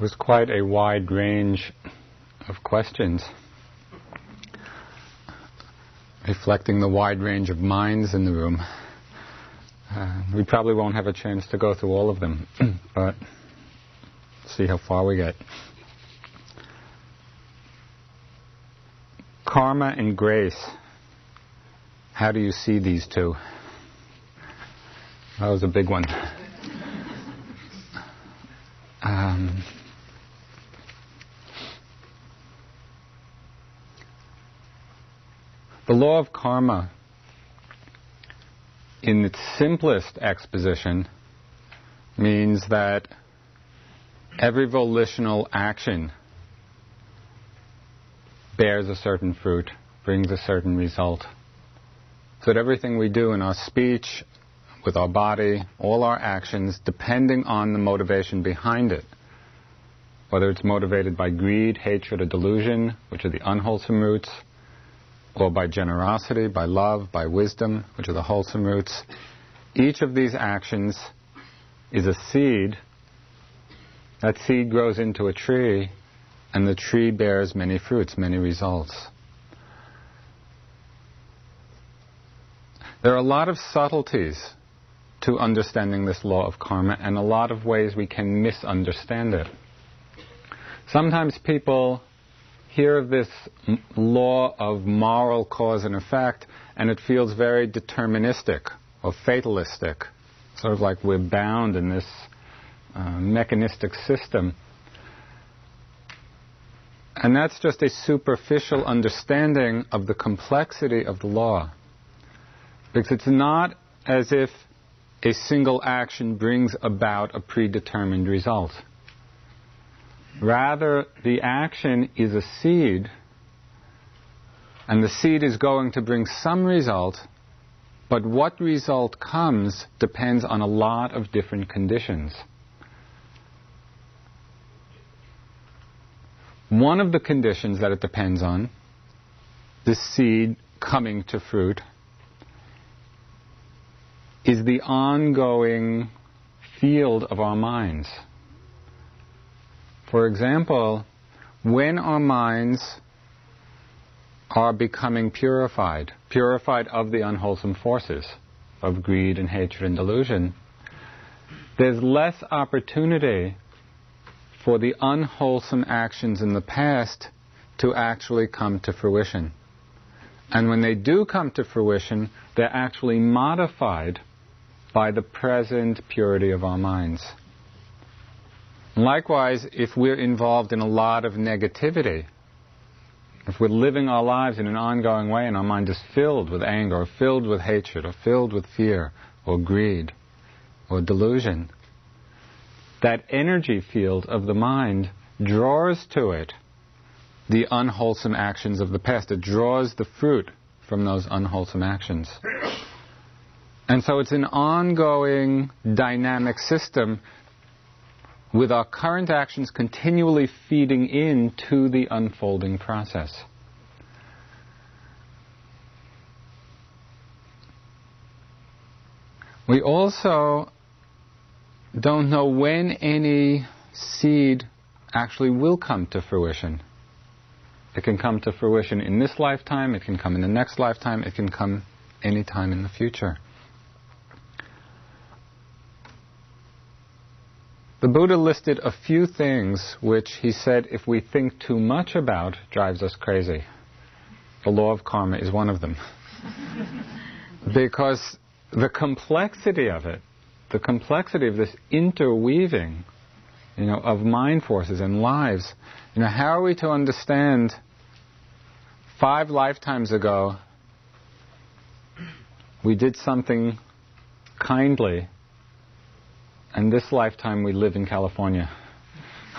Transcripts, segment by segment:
Was quite a wide range of questions, reflecting the wide range of minds in the room. Uh, we probably won't have a chance to go through all of them, but see how far we get. Karma and grace. How do you see these two? That was a big one. Um, the law of karma, in its simplest exposition, means that every volitional action bears a certain fruit, brings a certain result. So that everything we do in our speech, with our body, all our actions, depending on the motivation behind it, whether it's motivated by greed, hatred, or delusion, which are the unwholesome roots, or by generosity, by love, by wisdom, which are the wholesome roots, each of these actions is a seed. That seed grows into a tree, and the tree bears many fruits, many results. There are a lot of subtleties to understanding this law of karma and a lot of ways we can misunderstand it. Sometimes people hear of this law of moral cause and effect and it feels very deterministic or fatalistic, sort of like we're bound in this uh, mechanistic system. And that's just a superficial understanding of the complexity of the law. Because it's not as if a single action brings about a predetermined result. Rather, the action is a seed, and the seed is going to bring some result, but what result comes depends on a lot of different conditions. One of the conditions that it depends on, the seed coming to fruit, is the ongoing field of our minds. For example, when our minds are becoming purified, purified of the unwholesome forces of greed and hatred and delusion, there's less opportunity for the unwholesome actions in the past to actually come to fruition. And when they do come to fruition, they're actually modified by the present purity of our minds. Likewise, if we're involved in a lot of negativity, if we're living our lives in an ongoing way and our mind is filled with anger or filled with hatred or filled with fear or greed or delusion, that energy field of the mind draws to it the unwholesome actions of the past. It draws the fruit from those unwholesome actions. And so it's an ongoing dynamic system with our current actions continually feeding into the unfolding process. We also don't know when any seed actually will come to fruition. It can come to fruition in this lifetime, it can come in the next lifetime, it can come any time in the future. The Buddha listed a few things which he said if we think too much about drives us crazy. The law of karma is one of them. because the complexity of it, the complexity of this interweaving, you know, of mind forces and lives, you know, how are we to understand five lifetimes ago we did something kindly and this lifetime we live in California.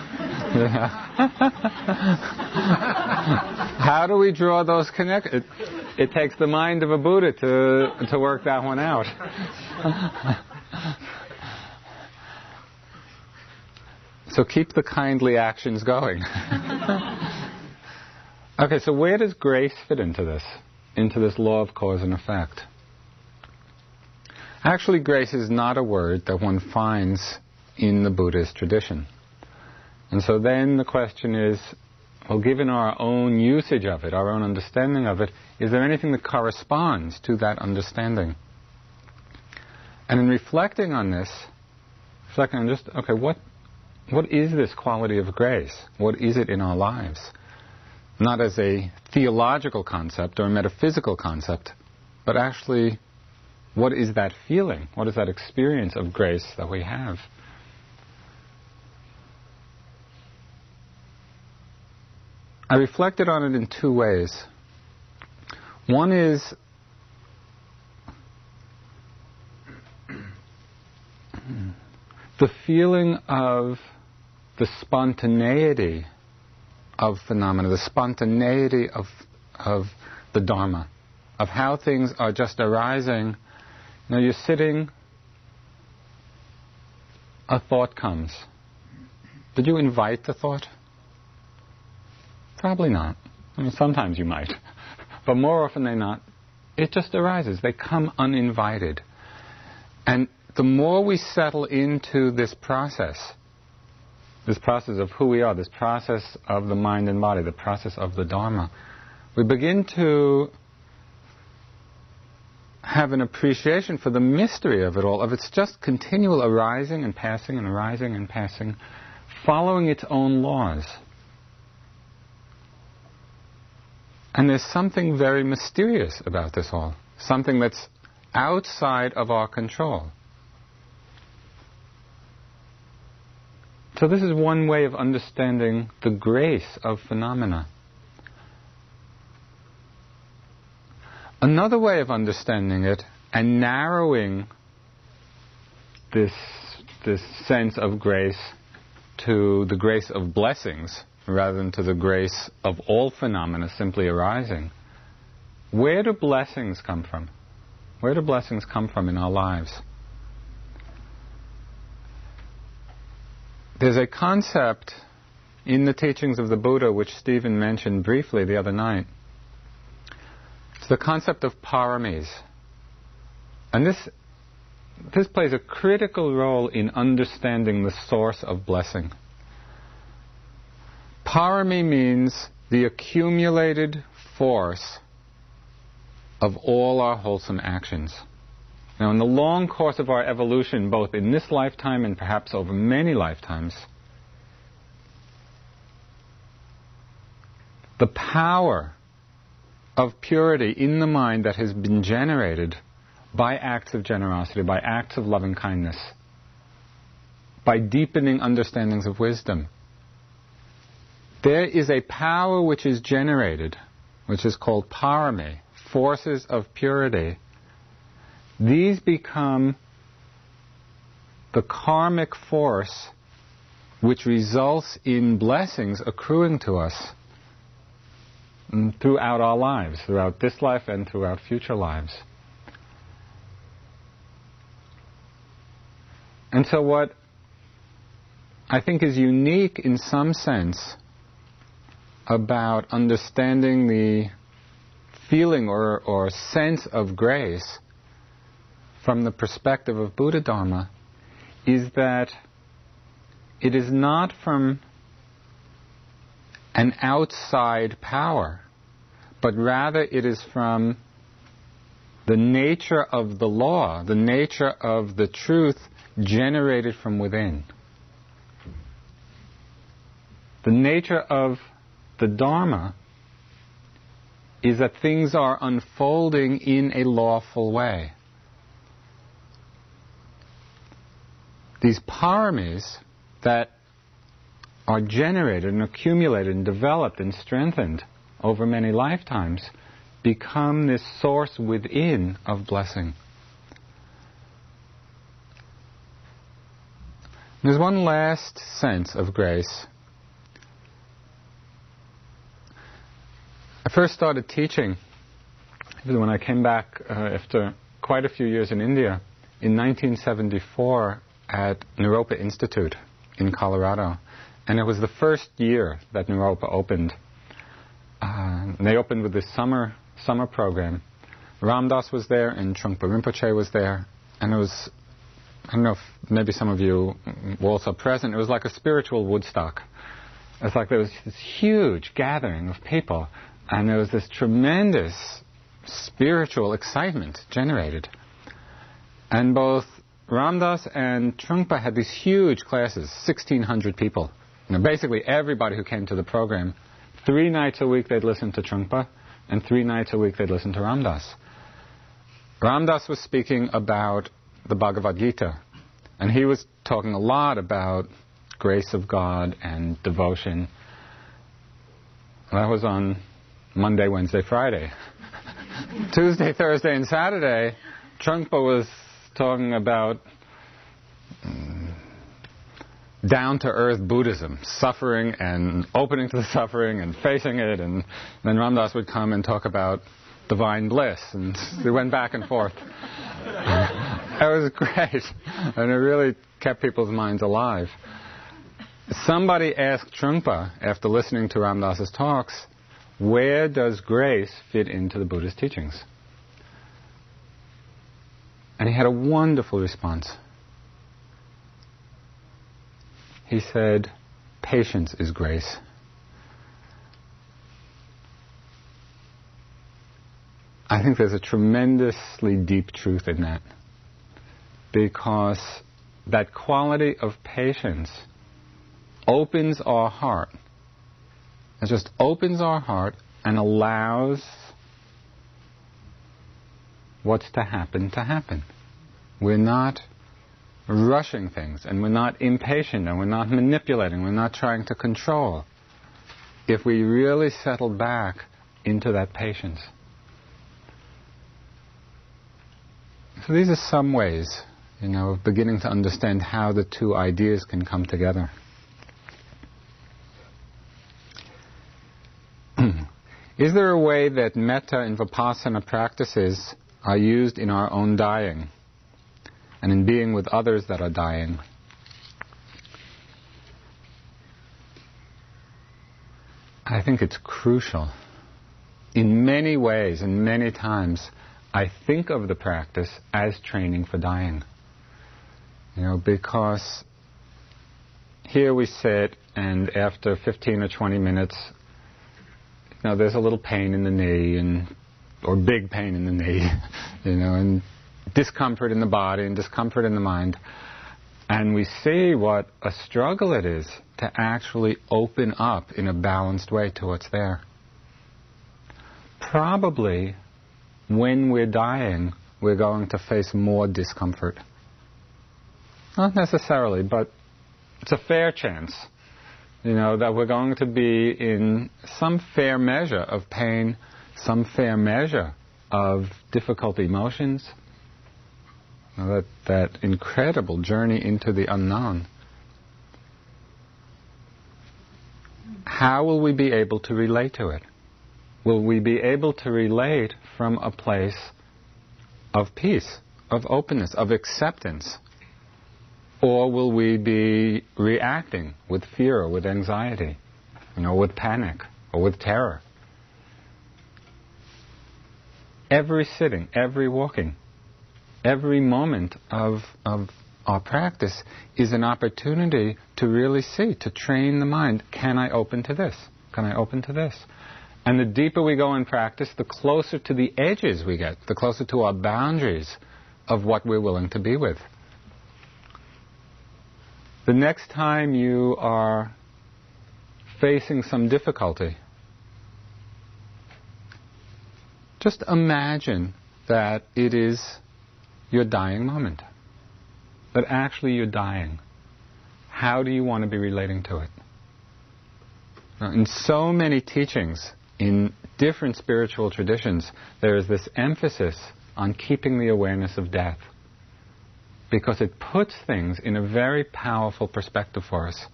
How do we draw those connections? It, it, takes the mind of a Buddha to, to work that one out. so keep the kindly actions going. okay, so where does grace fit into this? Into this law of cause and effect? Actually, grace is not a word that one finds in the Buddhist tradition. And so then the question is, well, given our own usage of it, our own understanding of it, is there anything that corresponds to that understanding? And in reflecting on this, reflecting on just, okay, what, what is this quality of grace? What is it in our lives? Not as a theological concept or a metaphysical concept, but actually, what is that feeling? What is that experience of grace that we have? I reflected on it in two ways. One is the feeling of the spontaneity of phenomena, the spontaneity of, of the Dharma, of how things are just arising. Know, you're sitting, a thought comes. Did you invite the thought? Probably not. I mean, sometimes you might. But more often than not, it just arises. They come uninvited. And the more we settle into this process, this process of who we are, this process of the mind and body, the process of the Dharma, we begin to have an appreciation for the mystery of it all, of its just continual arising and passing and arising and passing, following its own laws. And there's something very mysterious about this all, something that's outside of our control. So, this is one way of understanding the grace of phenomena. Another way of understanding it and narrowing this, this sense of grace to the grace of blessings rather than to the grace of all phenomena simply arising. Where do blessings come from? Where do blessings come from in our lives? There's a concept in the teachings of the Buddha which Stephen mentioned briefly the other night. The concept of paramis. And this, this plays a critical role in understanding the source of blessing. Parami means the accumulated force of all our wholesome actions. Now, in the long course of our evolution, both in this lifetime and perhaps over many lifetimes, the power of purity in the mind that has been generated by acts of generosity, by acts of loving kindness, by deepening understandings of wisdom, there is a power which is generated, which is called parami, forces of purity. These become the karmic force which results in blessings accruing to us Mm, throughout our lives, throughout this life and throughout future lives. And so, what I think is unique in some sense about understanding the feeling or, or sense of grace from the perspective of Buddha Dharma is that it is not from an outside power, but rather it is from the nature of the law, the nature of the truth generated from within. The nature of the Dharma is that things are unfolding in a lawful way. These paramis that are generated and accumulated and developed and strengthened over many lifetimes become this source within of blessing. There's one last sense of grace I first started teaching when I came back uh, after quite a few years in India in 1974 at Naropa Institute in Colorado. And it was the first year that Naropa opened. Uh, they opened with this summer summer program. Ram Dass was there and Trungpa Rinpoche was there. And it was I don't know if maybe some of you were also present. It was like a spiritual Woodstock. It's like there was this huge gathering of people, and there was this tremendous spiritual excitement generated. And both Ram Dass and Trungpa had these huge classes, 1,600 people. Basically everybody who came to the program, three nights a week they'd listen to Trungpa, and three nights a week they'd listen to Ram Dass. Ramdas was speaking about the Bhagavad Gita, and he was talking a lot about grace of God and devotion. That was on Monday, Wednesday, Friday. Tuesday, Thursday, and Saturday, Trungpa was talking about down to earth Buddhism, suffering and opening to the suffering and facing it, and then Ram Dass would come and talk about divine bliss, and we went back and forth. it was great, and it really kept people's minds alive. Somebody asked Trungpa, after listening to Ram Dass's talks, where does grace fit into the Buddhist teachings? And he had a wonderful response. He said, Patience is grace. I think there's a tremendously deep truth in that. Because that quality of patience opens our heart. It just opens our heart and allows what's to happen to happen. We're not rushing things and we're not impatient and we're not manipulating, we're not trying to control. If we really settle back into that patience. So these are some ways, you know, of beginning to understand how the two ideas can come together. Is there a way that metta and vipassana practices are used in our own dying and in being with others that are dying. I think it's crucial. In many ways and many times, I think of the practice as training for dying. You know, because here we sit, and after 15 or 20 minutes, you know, there's a little pain in the knee, and or big pain in the knee, you know, and discomfort in the body and discomfort in the mind. And we see what a struggle it is to actually open up in a balanced way to what's there. Probably when we're dying, we're going to face more discomfort. Not necessarily, but it's a fair chance, you know, that we're going to be in some fair measure of pain some fair measure of difficult emotions, that, that incredible journey into the unknown. How will we be able to relate to it? Will we be able to relate from a place of peace, of openness, of acceptance? Or will we be reacting with fear or with anxiety, you know, with panic or with terror? every sitting, every walking, every moment of, of our practice is an opportunity to really see, to train the mind. Can I open to this? Can I open to this? And the deeper we go in practice, the closer to the edges we get, the closer to our boundaries of what we're willing to be with. The next time you are facing some difficulty, Just imagine that it is your dying moment. That actually you're dying. How do you want to be relating to it? Now, in so many teachings, in different spiritual traditions, there is this emphasis on keeping the awareness of death. Because it puts things in a very powerful perspective for us.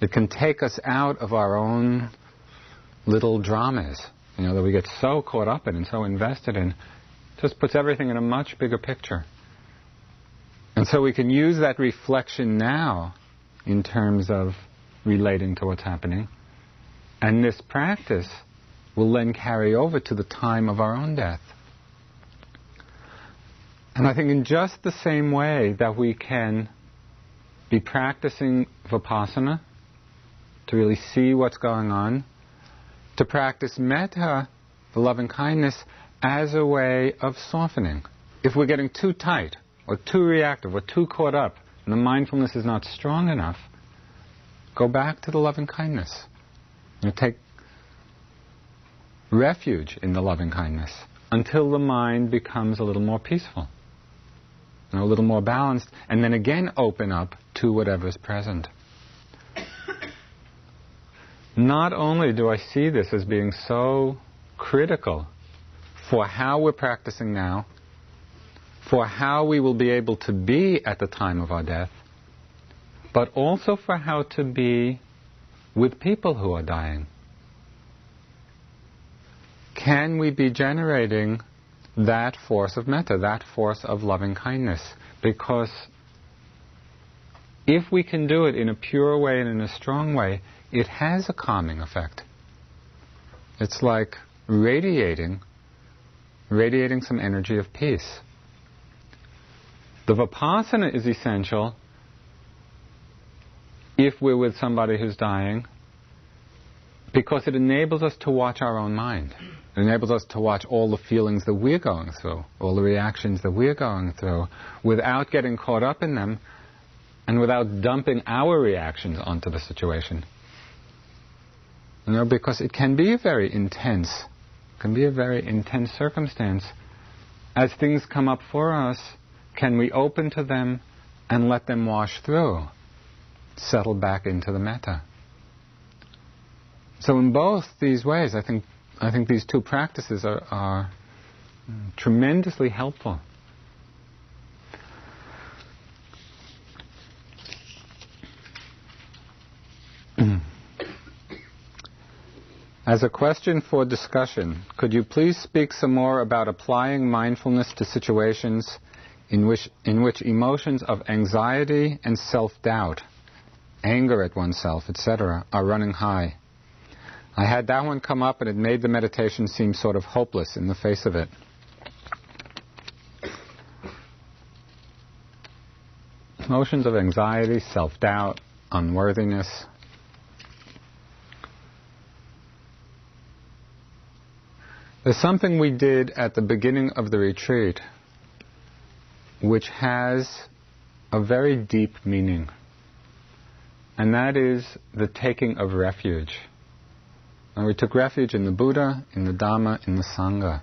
It can take us out of our own little dramas you know, that we get so caught up in and so invested in, just puts everything in a much bigger picture. And so we can use that reflection now in terms of relating to what's happening. And this practice will then carry over to the time of our own death. And I think in just the same way that we can be practicing vipassana to really see what's going on, to practice metta, the loving kindness, as a way of softening. If we're getting too tight, or too reactive, or too caught up, and the mindfulness is not strong enough, go back to the loving kindness. You take refuge in the loving kindness until the mind becomes a little more peaceful, you know, a little more balanced, and then again open up to whatever's present. Not only do I see this as being so critical for how we're practicing now, for how we will be able to be at the time of our death, but also for how to be with people who are dying. Can we be generating that force of metta, that force of loving kindness? Because if we can do it in a pure way and in a strong way, it has a calming effect. It's like radiating, radiating some energy of peace. The vipassana is essential if we're with somebody who's dying because it enables us to watch our own mind. It enables us to watch all the feelings that we're going through, all the reactions that we're going through, without getting caught up in them and without dumping our reactions onto the situation. You know, because it can be a very intense, can be a very intense circumstance. As things come up for us, can we open to them and let them wash through, settle back into the metta? So in both these ways, I think I think these two practices are, are tremendously helpful. As a question for discussion, could you please speak some more about applying mindfulness to situations in which, in which emotions of anxiety and self-doubt, anger at oneself, etc., are running high? I had that one come up and it made the meditation seem sort of hopeless in the face of it. Emotions of anxiety, self-doubt, unworthiness, There's something we did at the beginning of the retreat which has a very deep meaning, and that is the taking of refuge. And we took refuge in the Buddha, in the Dhamma, in the Sangha.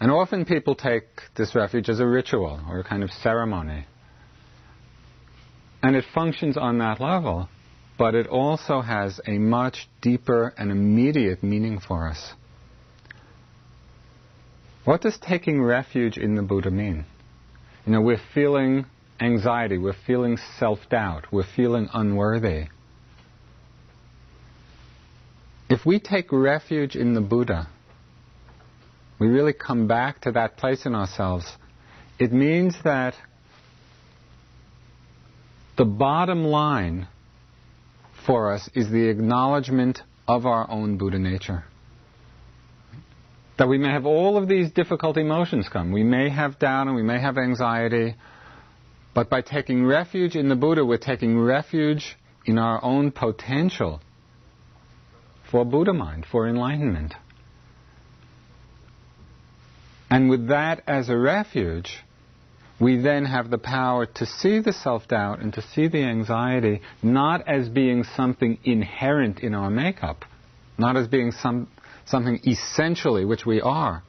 And often people take this refuge as a ritual or a kind of ceremony. And it functions on that level, but it also has a much deeper and immediate meaning for us. What does taking refuge in the Buddha mean? You know, we're feeling anxiety, we're feeling self doubt, we're feeling unworthy. If we take refuge in the Buddha, we really come back to that place in ourselves, it means that the bottom line for us is the acknowledgement of our own Buddha nature. That we may have all of these difficult emotions come. We may have doubt and we may have anxiety, but by taking refuge in the Buddha, we're taking refuge in our own potential for Buddha mind, for enlightenment. And with that as a refuge, we then have the power to see the self doubt and to see the anxiety not as being something inherent in our makeup, not as being some, something essentially which we are.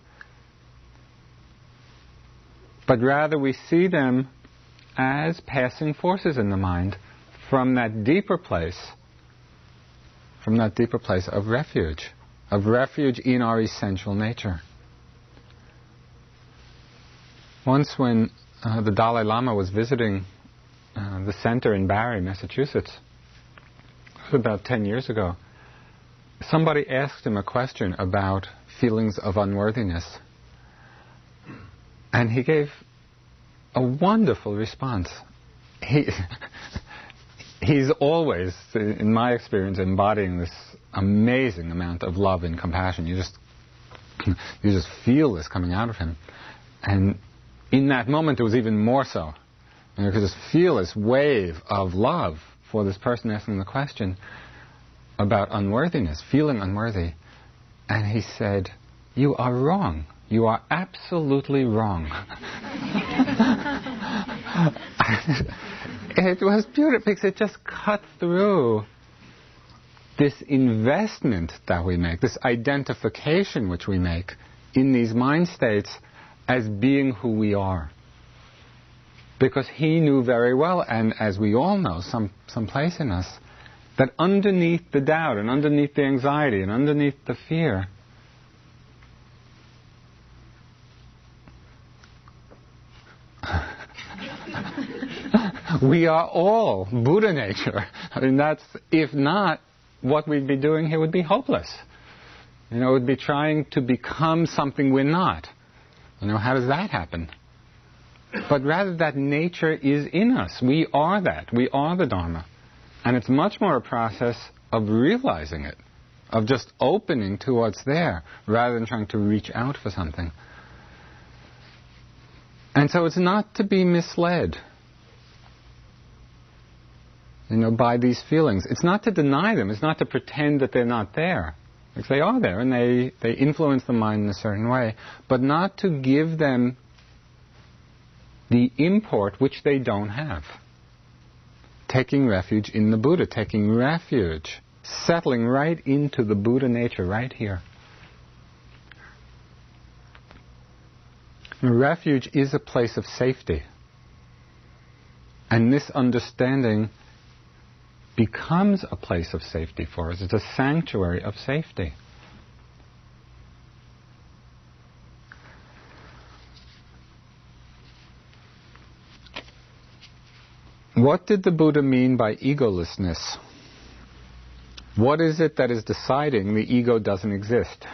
But rather we see them as passing forces in the mind from that deeper place, from that deeper place of refuge, of refuge in our essential nature. Once, when uh, the Dalai Lama was visiting uh, the center in Barre, Massachusetts, it was about 10 years ago, somebody asked him a question about feelings of unworthiness. And he gave a wonderful response. He, he's always, in my experience, embodying this amazing amount of love and compassion. You just, you just feel this coming out of him. And in that moment, it was even more so. And you could just feel this wave of love for this person asking the question about unworthiness, feeling unworthy. And he said, You are wrong. You are absolutely wrong. it was beautiful because it just cut through this investment that we make, this identification which we make in these mind states as being who we are. Because he knew very well, and as we all know, some, some place in us, that underneath the doubt and underneath the anxiety and underneath the fear, we are all Buddha nature. I mean, that's, if not, what we'd be doing here would be hopeless. You know, it would be trying to become something we're not. You know, how does that happen? But rather, that nature is in us. We are that. We are the Dharma. And it's much more a process of realizing it, of just opening to what's there, rather than trying to reach out for something. And so it's not to be misled you know, by these feelings. It's not to deny them. It's not to pretend that they're not there. Because they are there and they, they influence the mind in a certain way. But not to give them the import which they don't have. Taking refuge in the Buddha, taking refuge, settling right into the Buddha nature right here. Refuge is a place of safety. And this understanding becomes a place of safety for us. It's a sanctuary of safety. What did the Buddha mean by egolessness? What is it that is deciding the ego doesn't exist?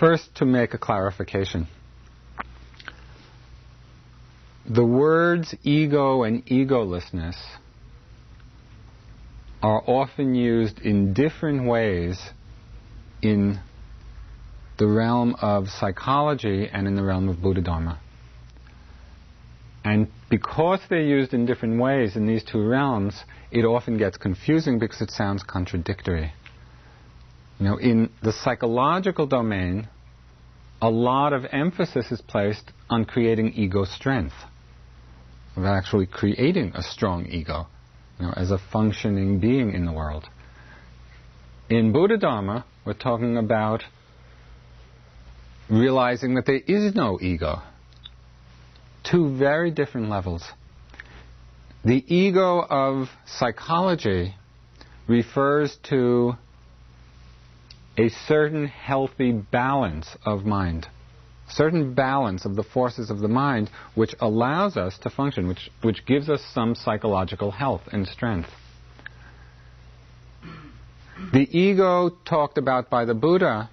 First, to make a clarification. The words ego and egolessness are often used in different ways in the realm of psychology and in the realm of Buddha Dharma. And because they're used in different ways in these two realms, it often gets confusing because it sounds contradictory. You know, in the psychological domain, a lot of emphasis is placed on creating ego strength, of actually creating a strong ego, you know, as a functioning being in the world. In Buddha Dharma, we're talking about realizing that there is no ego. Two very different levels. The ego of psychology refers to a certain healthy balance of mind, certain balance of the forces of the mind, which allows us to function, which, which gives us some psychological health and strength. The ego talked about by the Buddha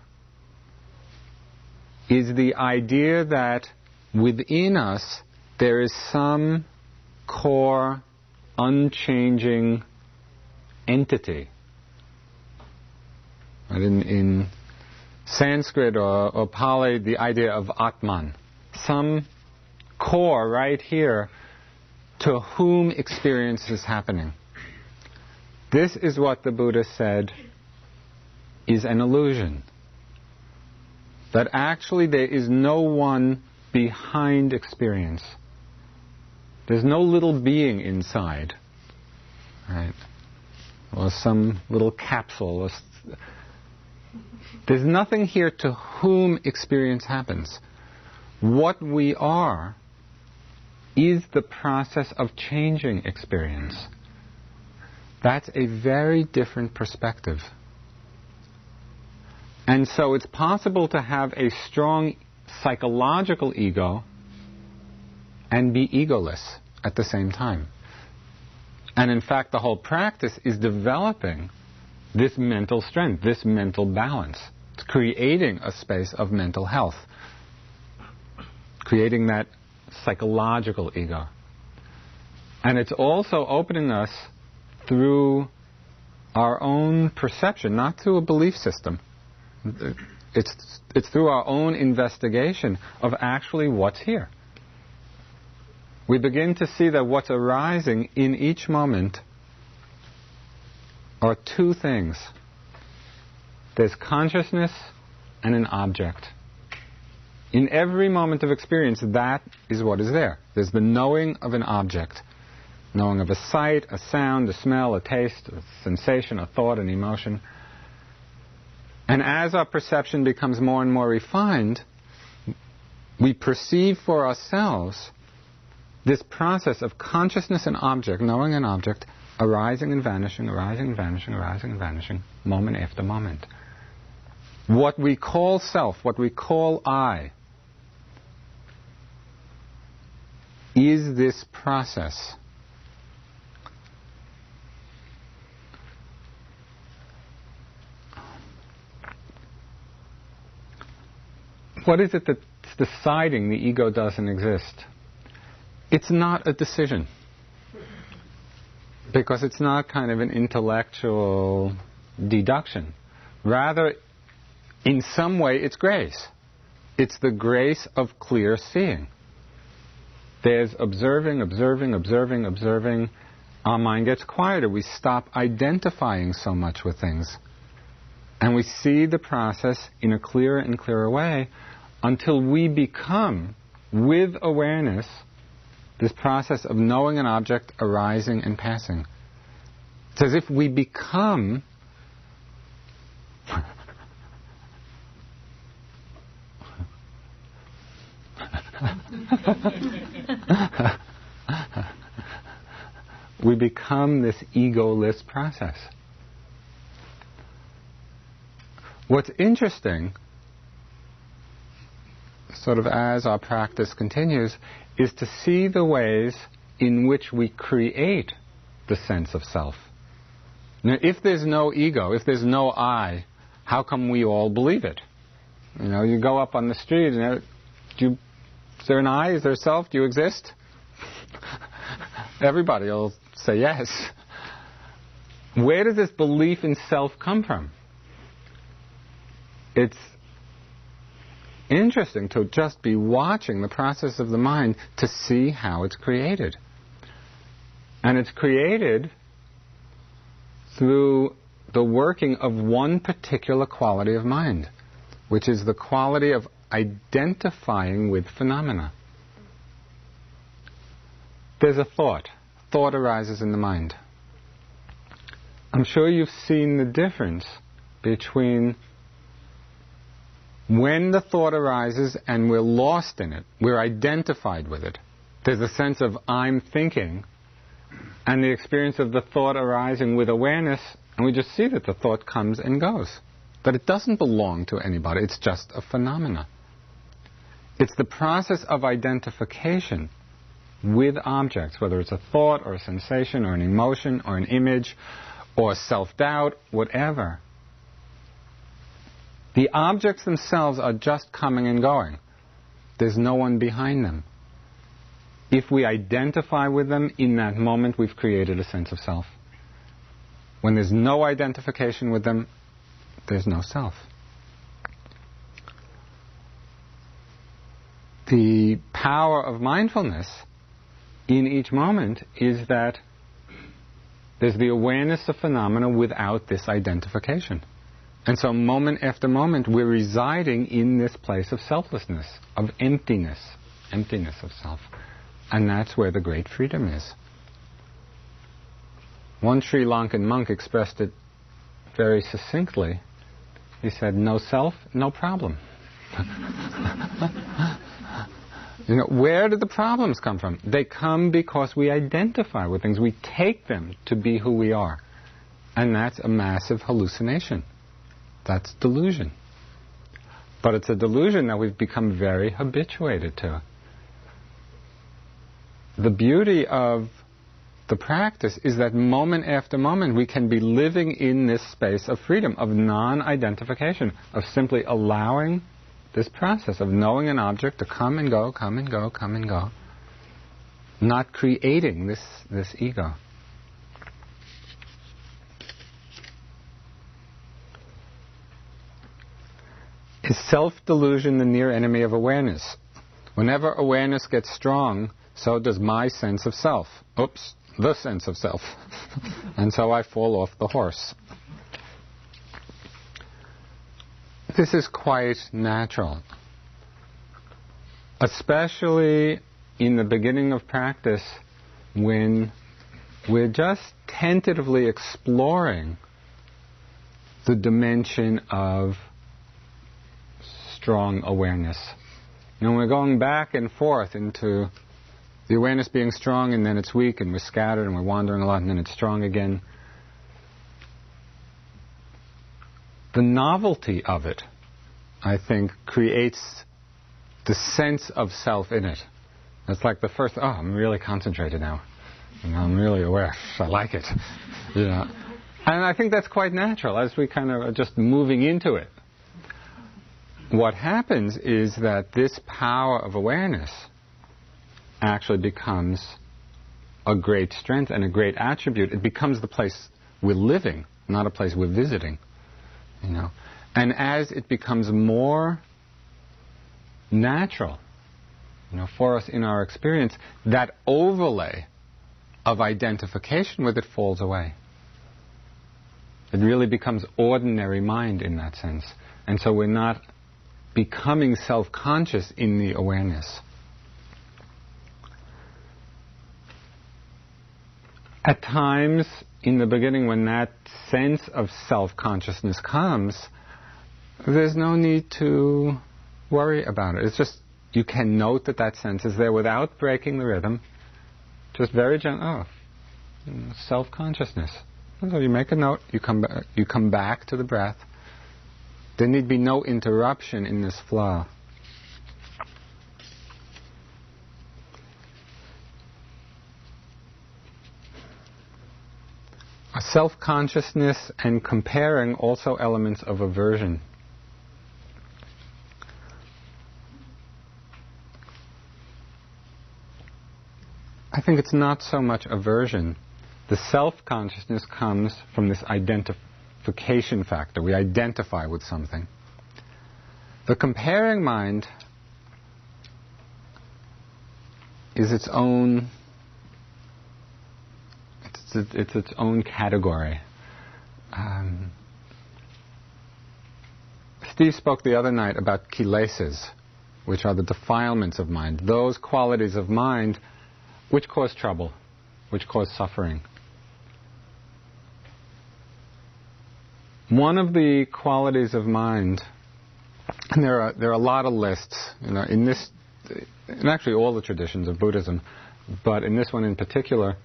is the idea that within us there is some core, unchanging entity in, in Sanskrit or, or Pali, the idea of Atman, some core right here to whom experience is happening. This is what the Buddha said is an illusion. That actually there is no one behind experience. There's no little being inside, right? Or some little capsule, or there's nothing here to whom experience happens. What we are is the process of changing experience. That's a very different perspective. And so it's possible to have a strong psychological ego and be egoless at the same time. And in fact, the whole practice is developing this mental strength, this mental balance. It's creating a space of mental health, creating that psychological ego. And it's also opening us through our own perception, not through a belief system. It's, it's through our own investigation of actually what's here. We begin to see that what's arising in each moment are two things there's consciousness and an object. In every moment of experience, that is what is there. There's the knowing of an object knowing of a sight, a sound, a smell, a taste, a sensation, a thought, an emotion. And as our perception becomes more and more refined, we perceive for ourselves this process of consciousness and object, knowing an object, arising and vanishing, arising and vanishing, arising and vanishing, moment after moment. What we call self, what we call I, is this process What is it that's deciding the ego doesn't exist? It's not a decision. Because it's not kind of an intellectual deduction. Rather, in some way, it's grace. It's the grace of clear seeing. There's observing, observing, observing, observing. Our mind gets quieter. We stop identifying so much with things. And we see the process in a clearer and clearer way until we become, with awareness, this process of knowing an object arising and passing. It's as if we become we become this egoless process. What's interesting, sort of as our practice continues, is to see the ways in which we create the sense of self. Now, if there's no ego, if there's no I, how come we all believe it? You know, you go up on the street and uh, do you, is there an I? Is there a self? Do you exist? Everybody will say yes. Where does this belief in self come from? it's interesting to just be watching the process of the mind to see how it's created. And it's created through the working of one particular quality of mind, which is the quality of identifying with phenomena. There's a thought. Thought arises in the mind. I'm sure you've seen the difference between when the thought arises and we're lost in it, we're identified with it, there's a sense of I'm thinking, and the experience of the thought arising with awareness, and we just see that the thought comes and goes. That it doesn't belong to anybody, it's just a phenomena. It's the process of identification with objects, whether it's a thought or a sensation or an emotion or an image or self doubt, whatever the objects themselves are just coming and going. There's no one behind them. If we identify with them, in that moment we've created a sense of self. When there's no identification with them, there's no self. The power of mindfulness in each moment is that there's the awareness of phenomena without this identification. And so, moment after moment, we're residing in this place of selflessness, of emptiness, emptiness of self. And that's where the great freedom is. One Sri Lankan monk expressed it very succinctly. He said, No self, no problem. you know, where do the problems come from? They come because we identify with things. We take them to be who we are. And that's a massive hallucination. That's delusion. But it's a delusion that we've become very habituated to. The beauty of the practice is that moment after moment we can be living in this space of freedom, of non identification, of simply allowing this process of knowing an object to come and go, come and go, come and go, not creating this, this ego. Is self delusion the near enemy of awareness? Whenever awareness gets strong, so does my sense of self. Oops, the sense of self. and so I fall off the horse. This is quite natural, especially in the beginning of practice when we're just tentatively exploring the dimension of strong awareness. Know, we're going back and forth into the awareness being strong and then it's weak and we're scattered and we're wandering a lot and then it's strong again. The novelty of it, I think, creates the sense of self in it. It's like the first, oh, I'm really concentrated now. Know, I'm really aware. I like it. You know. And I think that's quite natural as we kind of are just moving into it. What happens is that this power of awareness actually becomes a great strength and a great attribute. It becomes the place we're living, not a place we're visiting. You know. And as it becomes more natural, you know, for us in our experience, that overlay of identification with it falls away. It really becomes ordinary mind in that sense. And so we're not becoming self conscious in the awareness. At times, in the beginning, when that sense of self consciousness comes, there's no need to worry about it. It's just you can note that that sense is there without breaking the rhythm. Just very gentle. Oh, self consciousness. So you make a note, you come, you come back to the breath. There need be no interruption in this flow. A Self consciousness and comparing also elements of aversion. I think it's not so much aversion the self consciousness comes from this identification factor. We identify with something. The comparing mind is its own it's, it's its own category. Um, Steve spoke the other night about kilesas, which are the defilements of mind, those qualities of mind which cause trouble, which cause suffering. One of the qualities of mind, and there are there are a lot of lists, you know, in this, in actually all the traditions of Buddhism, but in this one in particular,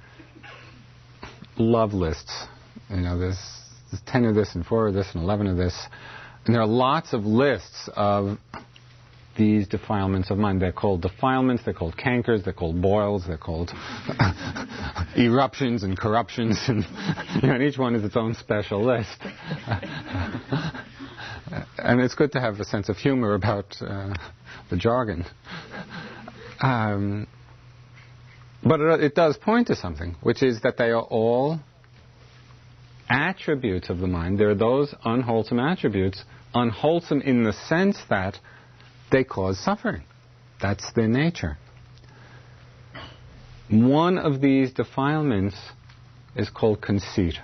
love lists. You know, there's, there's ten of this and four of this and eleven of this, and there are lots of lists of these defilements of mind. They're called defilements, they're called cankers, they're called boils, they're called eruptions and corruptions, and, you know, and each one is its own special list. and it's good to have a sense of humor about uh, the jargon. Um, but it, it does point to something, which is that they are all attributes of the mind. There are those unwholesome attributes, unwholesome in the sense that they cause suffering. That's their nature. One of these defilements is called conceit.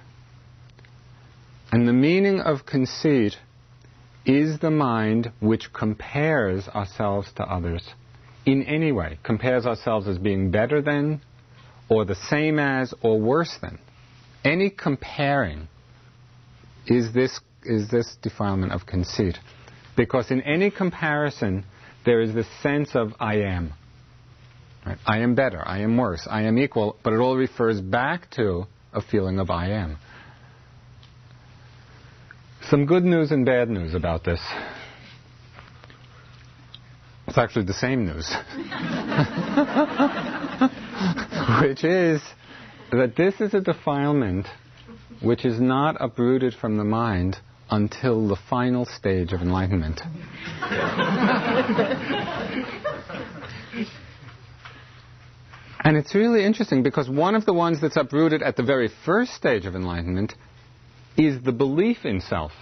And the meaning of conceit is the mind which compares ourselves to others in any way, compares ourselves as being better than, or the same as, or worse than. Any comparing is this, is this defilement of conceit. Because in any comparison, there is this sense of I am. Right? I am better, I am worse, I am equal, but it all refers back to a feeling of I am. Some good news and bad news about this. It's actually the same news. which is that this is a defilement which is not uprooted from the mind until the final stage of enlightenment. and it's really interesting because one of the ones that's uprooted at the very first stage of enlightenment is the belief in self.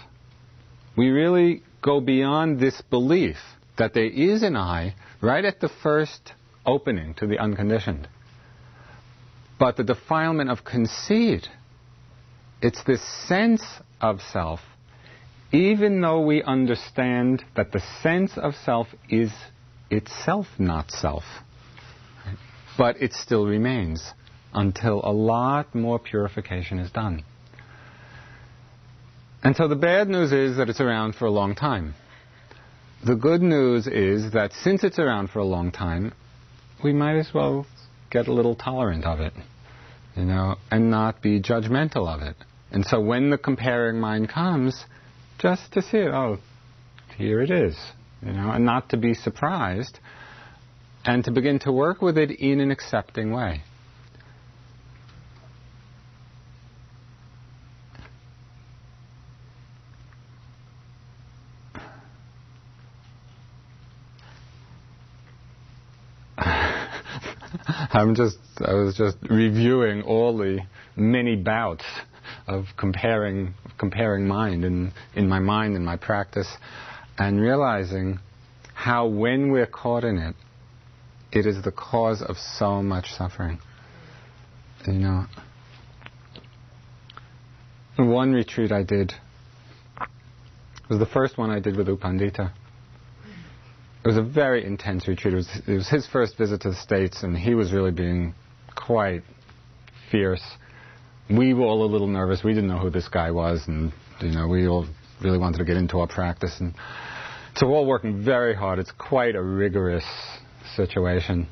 we really go beyond this belief that there is an I right at the first opening to the unconditioned. But the defilement of conceit, it's this sense of self, even though we understand that the sense of self is itself not self. But it still remains until a lot more purification is done. And so the bad news is that it's around for a long time. The good news is that since it's around for a long time, we might as well get a little tolerant of it, you know, and not be judgmental of it. And so when the comparing mind comes, just to see oh, here it is, you know, and not to be surprised, and to begin to work with it in an accepting way. I'm just, I was just reviewing all the many bouts of comparing, comparing mind in, in my mind, and my practice, and realizing how when we're caught in it, it is the cause of so much suffering. You know, one retreat I did was the first one I did with U Pandita. It was a very intense retreat. It was, it was his first visit to the States, and he was really being quite fierce. We were all a little nervous. We didn't know who this guy was, and you know, we all really wanted to get into our practice. And so we're all working very hard. It's quite a rigorous situation.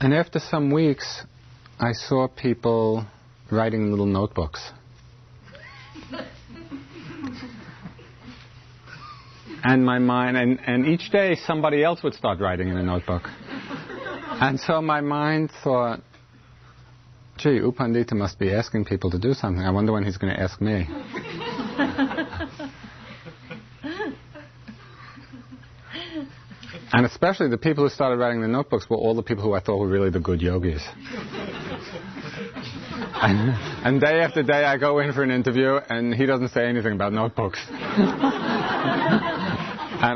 And after some weeks, I saw people writing little notebooks. and my mind, and, and each day somebody else would start writing in a notebook. and so my mind thought, gee, U Pandita must be asking people to do something. I wonder when he's going to ask me. and especially the people who started writing the notebooks were all the people who I thought were really the good yogis. and, and day after day I go in for an interview and he doesn't say anything about notebooks. and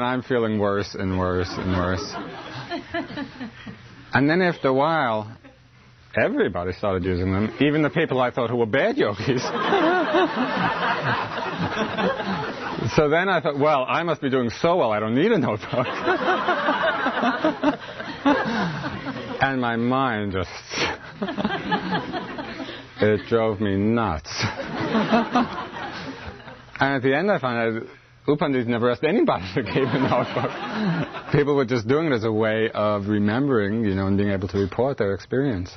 I'm feeling worse and worse and worse. And then after a while, everybody started using them, even the people I thought who were bad yogis. so then I thought, well, I must be doing so well, I don't need a notebook. and my mind just. it drove me nuts. and at the end, I found out U Pandita never asked anybody to keep a notebook. People were just doing it as a way of remembering, you know, and being able to report their experience.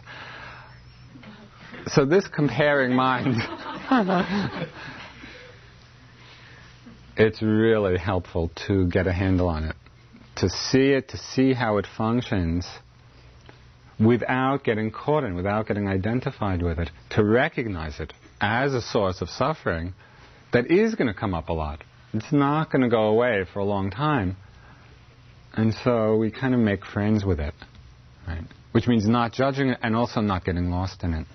So this comparing mind, it's really helpful to get a handle on it, to see it, to see how it functions without getting caught in, without getting identified with it, to recognize it as a source of suffering that is going to come up a lot it's not going to go away for a long time. And so we kind of make friends with it, right? Which means not judging it and also not getting lost in it.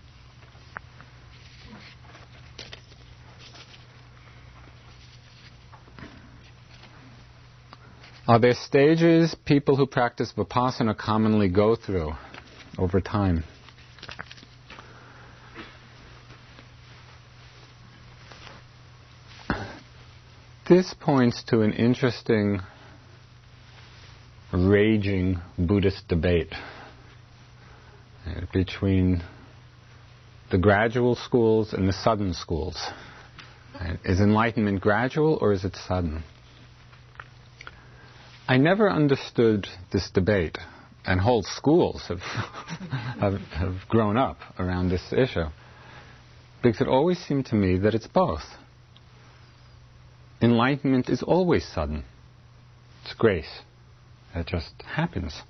Are there stages people who practice vipassana commonly go through over time? This points to an interesting, raging Buddhist debate uh, between the gradual schools and the sudden schools. Uh, is enlightenment gradual or is it sudden? I never understood this debate, and whole schools have, have, have grown up around this issue, because it always seemed to me that it's both enlightenment is always sudden. It's grace. It just happens.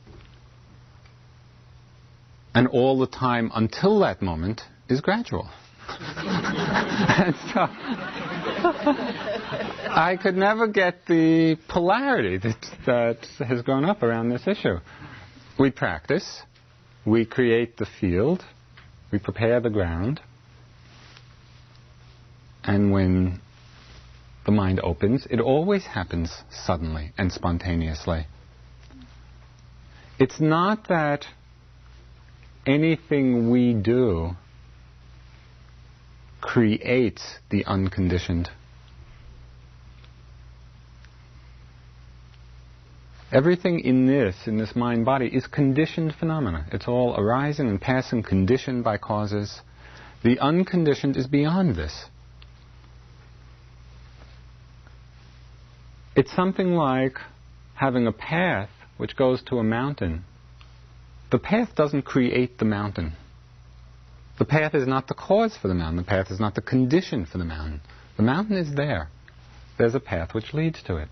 And all the time until that moment is gradual. and so I could never get the polarity that, that has grown up around this issue. We practice, we create the field, we prepare the ground, and when the mind opens, it always happens suddenly and spontaneously. It's not that anything we do creates the unconditioned. Everything in this, in this mind body, is conditioned phenomena. It's all arising and passing, conditioned by causes. The unconditioned is beyond this. It's something like having a path which goes to a mountain. The path doesn't create the mountain. The path is not the cause for the mountain. The path is not the condition for the mountain. The mountain is there. There's a path which leads to it.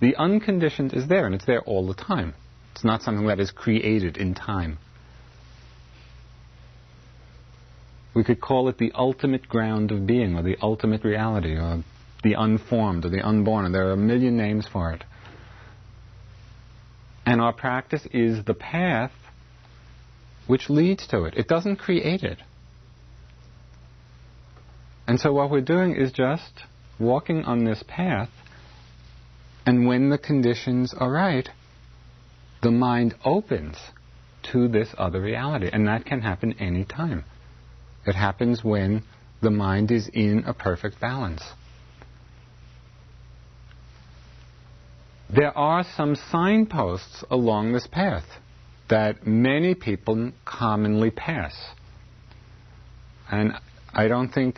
The unconditioned is there, and it's there all the time. It's not something that is created in time. We could call it the ultimate ground of being, or the ultimate reality, or the unformed, or the unborn, and there are a million names for it. And our practice is the path which leads to it. It doesn't create it. And so what we're doing is just walking on this path and when the conditions are right, the mind opens to this other reality. And that can happen any time. It happens when the mind is in a perfect balance. There are some signposts along this path that many people commonly pass. And I don't think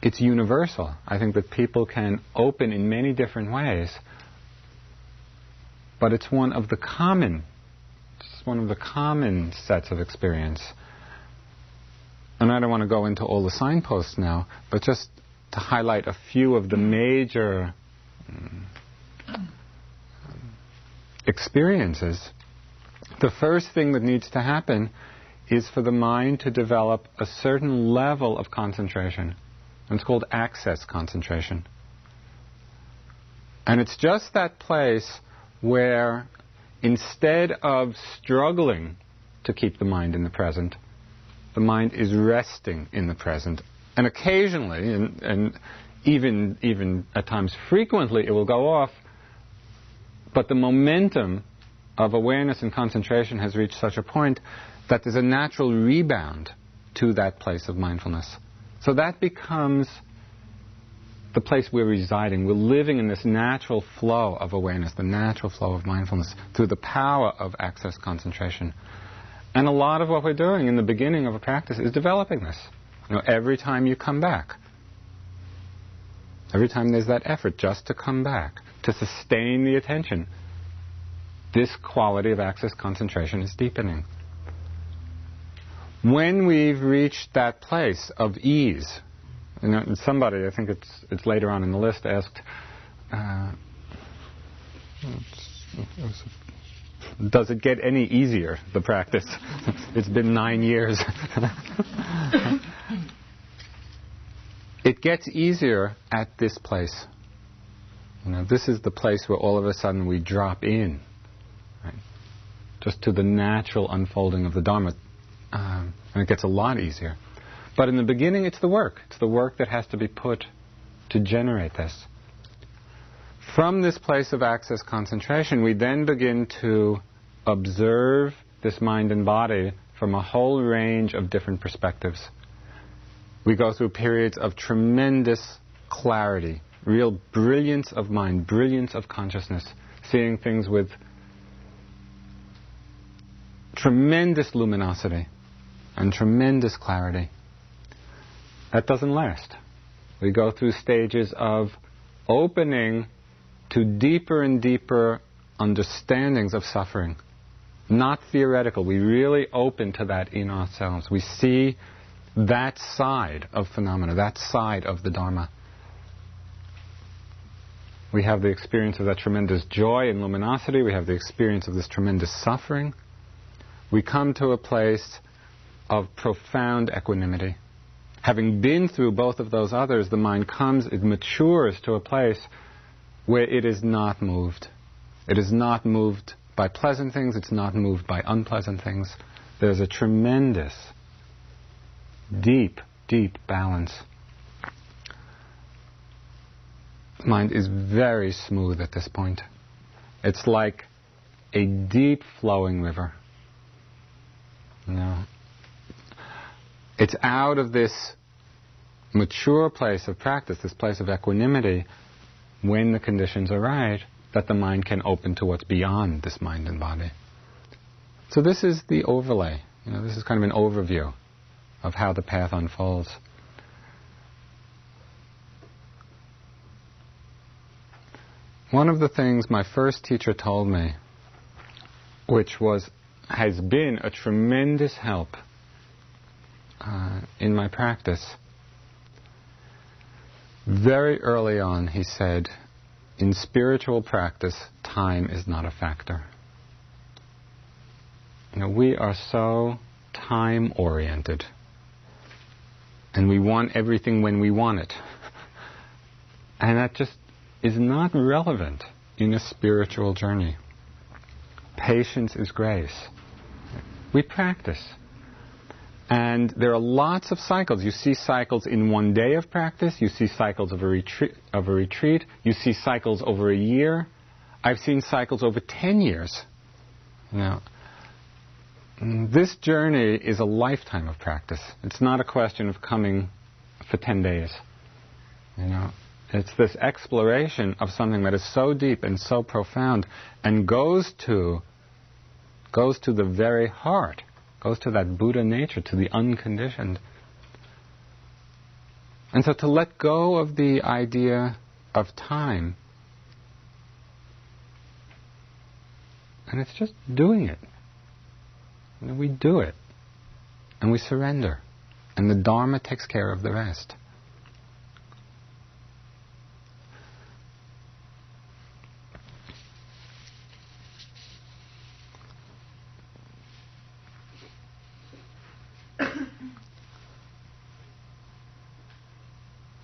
it's universal. I think that people can open in many different ways, but it's one of the common, it's one of the common sets of experience. And I don't want to go into all the signposts now, but just to highlight a few of the major Mm-hmm. experiences. The first thing that needs to happen is for the mind to develop a certain level of concentration. And it's called access concentration. And it's just that place where instead of struggling to keep the mind in the present, the mind is resting in the present. And occasionally, and, and even, even at times frequently, it will go off, but the momentum of awareness and concentration has reached such a point that there's a natural rebound to that place of mindfulness. So that becomes the place we're residing. We're living in this natural flow of awareness, the natural flow of mindfulness through the power of access concentration. And a lot of what we're doing in the beginning of a practice is developing this. You know, every time you come back, every time there's that effort just to come back, to sustain the attention, this quality of access concentration is deepening. When we've reached that place of ease, and somebody, I think it's, it's later on in the list, asked, uh, does it get any easier, the practice? it's been nine years. it gets easier at this place. You know, this is the place where all of a sudden we drop in, right? just to the natural unfolding of the Dharma. Um, and it gets a lot easier. But in the beginning, it's the work. It's the work that has to be put to generate this. From this place of access concentration, we then begin to observe this mind and body from a whole range of different perspectives. We go through periods of tremendous clarity, real brilliance of mind, brilliance of consciousness, seeing things with tremendous luminosity and tremendous clarity. That doesn't last. We go through stages of opening to deeper and deeper understandings of suffering. Not theoretical. We really open to that in ourselves. We see that side of phenomena, that side of the Dharma. We have the experience of that tremendous joy and luminosity. We have the experience of this tremendous suffering. We come to a place of profound equanimity. Having been through both of those others, the mind comes, it matures to a place where it is not moved. It is not moved by pleasant things, it's not moved by unpleasant things. There's a tremendous, deep, deep balance. mind is very smooth at this point. It's like a deep flowing river. You know, it's out of this mature place of practice, this place of equanimity, when the conditions are right, that the mind can open to what's beyond this mind and body. So this is the overlay. You know, this is kind of an overview of how the path unfolds. One of the things my first teacher told me, which was has been a tremendous help uh, in my practice, very early on, he said, in spiritual practice, time is not a factor. You know, we are so time oriented, and we want everything when we want it. And that just is not relevant in a spiritual journey. Patience is grace. We practice. And there are lots of cycles. You see cycles in one day of practice, you see cycles of a retreat, of a retreat, you see cycles over a year. I've seen cycles over 10 years. Now, this journey is a lifetime of practice. It's not a question of coming for 10 days. You know, it's this exploration of something that is so deep and so profound and goes to goes to the very heart, goes to that Buddha nature, to the unconditioned. And so to let go of the idea of time, and it's just doing it. Know, we do it, and we surrender, and the Dharma takes care of the rest.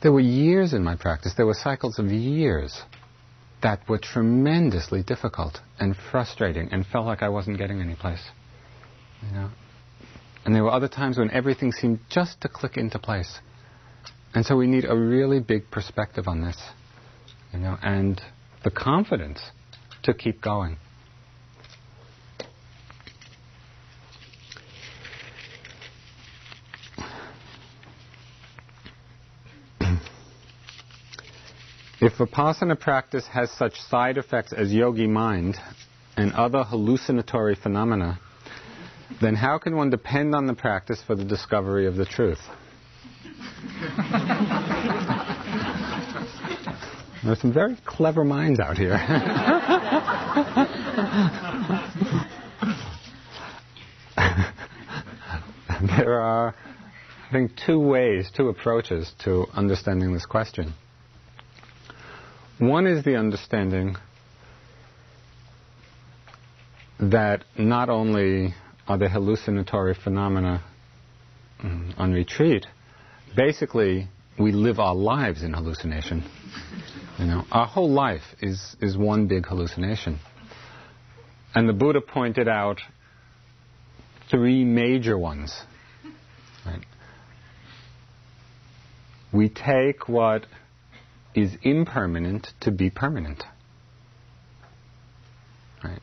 There were years in my practice, there were cycles of years that were tremendously difficult and frustrating and felt like I wasn't getting any place. You know? And there were other times when everything seemed just to click into place. And so we need a really big perspective on this, you know, and the confidence to keep going. If vipassana practice has such side effects as yogi mind and other hallucinatory phenomena, then how can one depend on the practice for the discovery of the truth? There's some very clever minds out here. there are, I think, two ways, two approaches to understanding this question. One is the understanding that not only are there hallucinatory phenomena mm, on retreat, basically we live our lives in hallucination. You know, our whole life is, is one big hallucination. And the Buddha pointed out three major ones. Right? We take what is impermanent to be permanent. Right?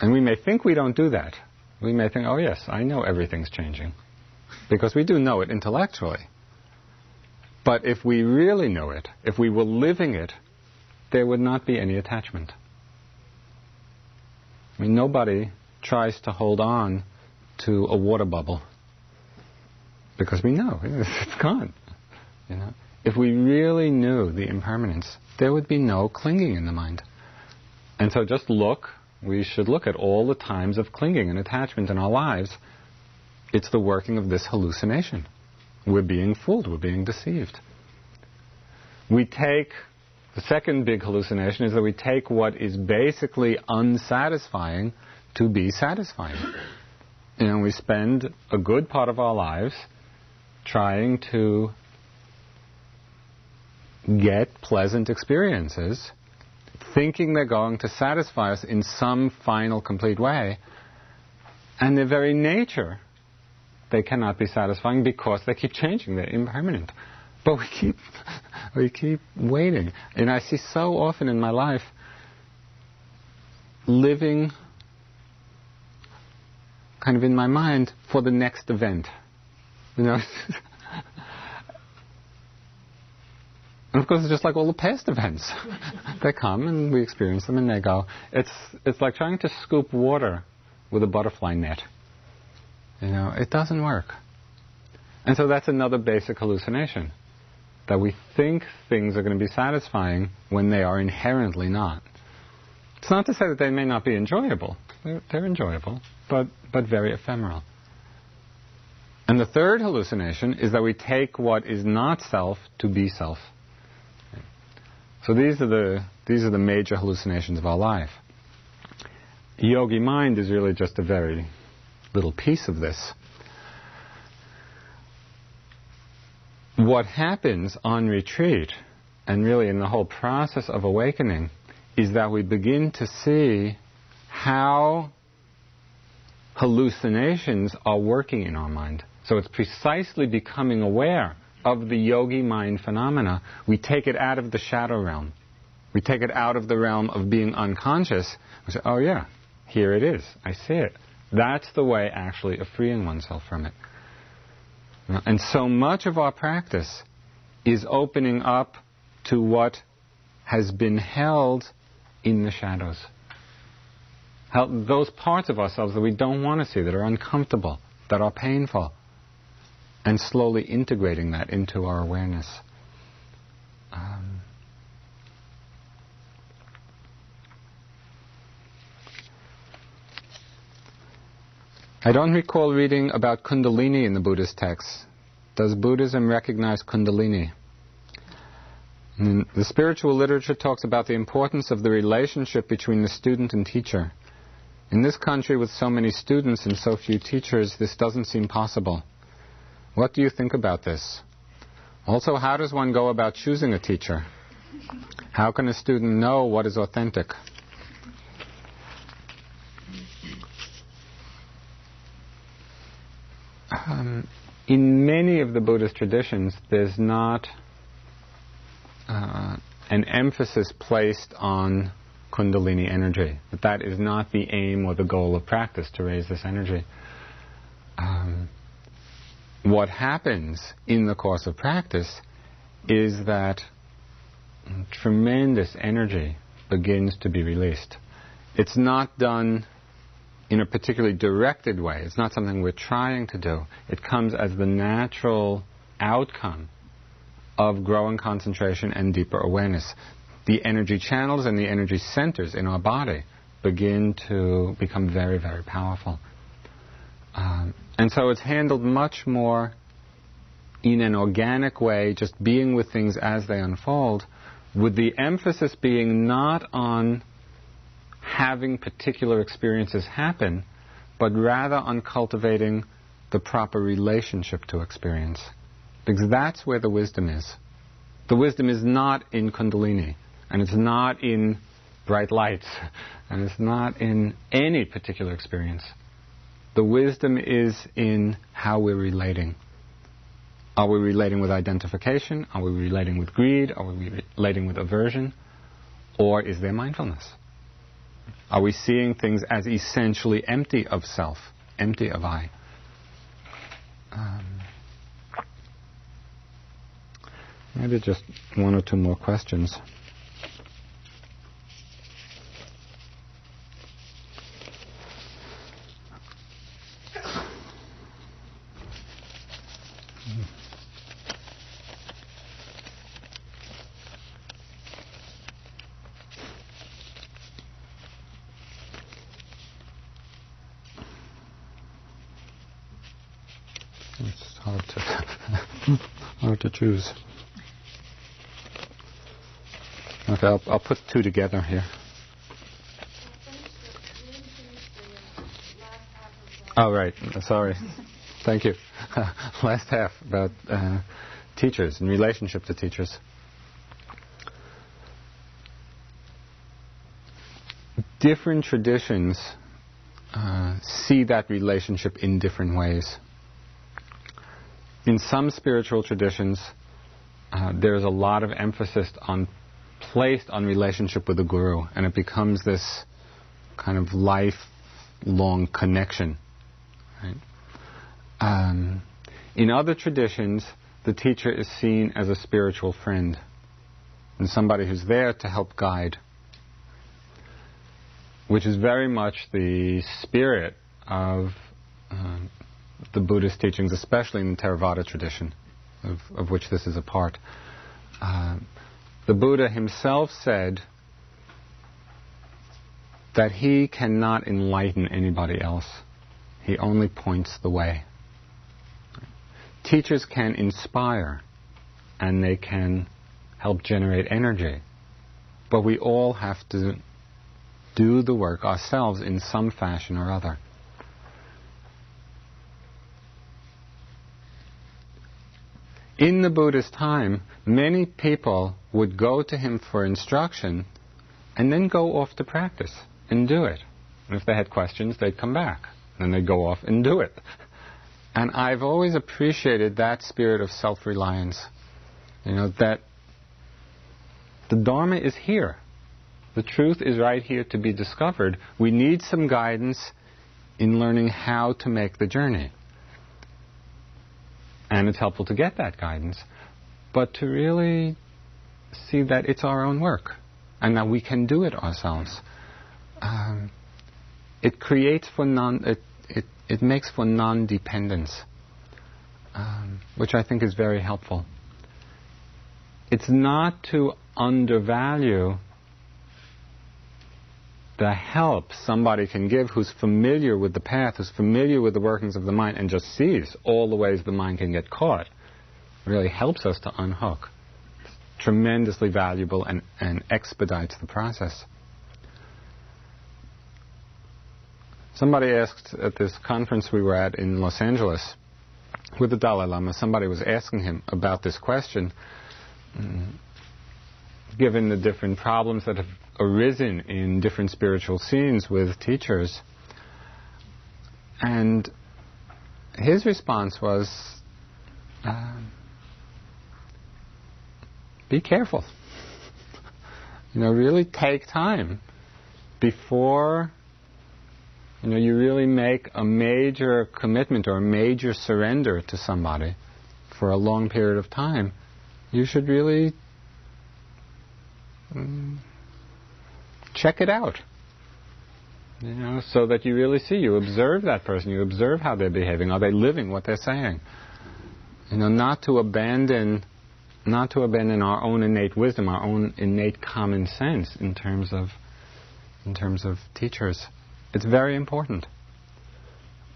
And we may think we don't do that. We may think, oh yes, I know everything's changing. Because we do know it intellectually. But if we really know it, if we were living it, there would not be any attachment. I mean, nobody tries to hold on to a water bubble because we know it's gone. You know, if we really knew the impermanence, there would be no clinging in the mind. And so just look, we should look at all the times of clinging and attachment in our lives. It's the working of this hallucination. We're being fooled, we're being deceived. We take, the second big hallucination is that we take what is basically unsatisfying to be satisfying. Know, we spend a good part of our lives trying to get pleasant experiences, thinking they're going to satisfy us in some final, complete way, and their very nature, they cannot be satisfying because they keep changing, they're impermanent. But we keep, we keep waiting. And I see so often in my life living kind of in my mind for the next event. You know? and of course, it's just like all the past events. they come and we experience them and they go. It's, it's like trying to scoop water with a butterfly net. You know, it doesn't work. And so that's another basic hallucination. That we think things are going to be satisfying when they are inherently not. It's not to say that they may not be enjoyable. They're, they're enjoyable, but, but very ephemeral. And the third hallucination is that we take what is not self to be self. So these are the, these are the major hallucinations of our life. Yogi mind is really just a very little piece of this. What happens on retreat, and really in the whole process of awakening, is that we begin to see how hallucinations are working in our mind. So it's precisely becoming aware of the yogi mind phenomena. We take it out of the shadow realm. We take it out of the realm of being unconscious. We say, oh yeah, here it is. I see it. That's the way actually of freeing oneself from it. And so much of our practice is opening up to what has been held in the shadows. How, those parts of ourselves that we don't want to see, that are uncomfortable, that are painful, and slowly integrating that into our awareness. Um, I don't recall reading about Kundalini in the Buddhist texts. Does Buddhism recognize Kundalini? And the spiritual literature talks about the importance of the relationship between the student and teacher. In this country, with so many students and so few teachers, this doesn't seem possible. What do you think about this? Also, how does one go about choosing a teacher? How can a student know what is authentic? Um, in many of the Buddhist traditions, there's not uh, an emphasis placed on Kundalini energy. But that is not the aim or the goal of practice to raise this energy. Um, what happens in the course of practice is that tremendous energy begins to be released. It's not done in a particularly directed way. It's not something we're trying to do. It comes as the natural outcome of growing concentration and deeper awareness. The energy channels and the energy centers in our body begin to become very, very powerful. Um, and so it's handled much more in an organic way, just being with things as they unfold, with the emphasis being not on having particular experiences happen, but rather on cultivating the proper relationship to experience. Because that's where the wisdom is. The wisdom is not in Kundalini, and it's not in bright lights, and it's not in any particular experience. The wisdom is in how we're relating. Are we relating with identification? Are we relating with greed? Are we relating with aversion? Or is there mindfulness? Are we seeing things as essentially empty of self, empty of I? Um, maybe just one or two more questions. choose. Okay, I'll, I'll put two together here. Oh, right. Sorry. Thank you. Last half about uh, teachers and relationship to teachers. Different traditions uh, see that relationship in different ways in some spiritual traditions, uh, there's a lot of emphasis on placed on relationship with the guru, and it becomes this kind of lifelong connection. Right? Um, in other traditions, the teacher is seen as a spiritual friend and somebody who's there to help guide, which is very much the spirit of uh, the Buddhist teachings, especially in the Theravada tradition, of, of which this is a part. Uh, the Buddha himself said that he cannot enlighten anybody else. He only points the way. Teachers can inspire and they can help generate energy, but we all have to do the work ourselves in some fashion or other. In the Buddha's time, many people would go to him for instruction and then go off to practice and do it. And if they had questions, they'd come back. Then they'd go off and do it. And I've always appreciated that spirit of self reliance. You know, that the Dharma is here. The truth is right here to be discovered. We need some guidance in learning how to make the journey. And it's helpful to get that guidance, but to really see that it's our own work and that we can do it ourselves. Um, it creates for non, it, it, it makes for non-dependence, um, which I think is very helpful. It's not to undervalue the help somebody can give who's familiar with the path, who's familiar with the workings of the mind, and just sees all the ways the mind can get caught, really helps us to unhook. It's tremendously valuable and, and expedites the process. Somebody asked at this conference we were at in Los Angeles with the Dalai Lama, somebody was asking him about this question. Mm, given the different problems that have arisen in different spiritual scenes with teachers. And his response was, uh, be careful. you know, really take time before you know you really make a major commitment or a major surrender to somebody for a long period of time. You should really mm, check it out. You know, so that you really see, you observe that person, you observe how they're behaving. Are they living what they're saying? You know, not to abandon, not to abandon our own innate wisdom, our own innate common sense in terms of, in terms of teachers. It's very important.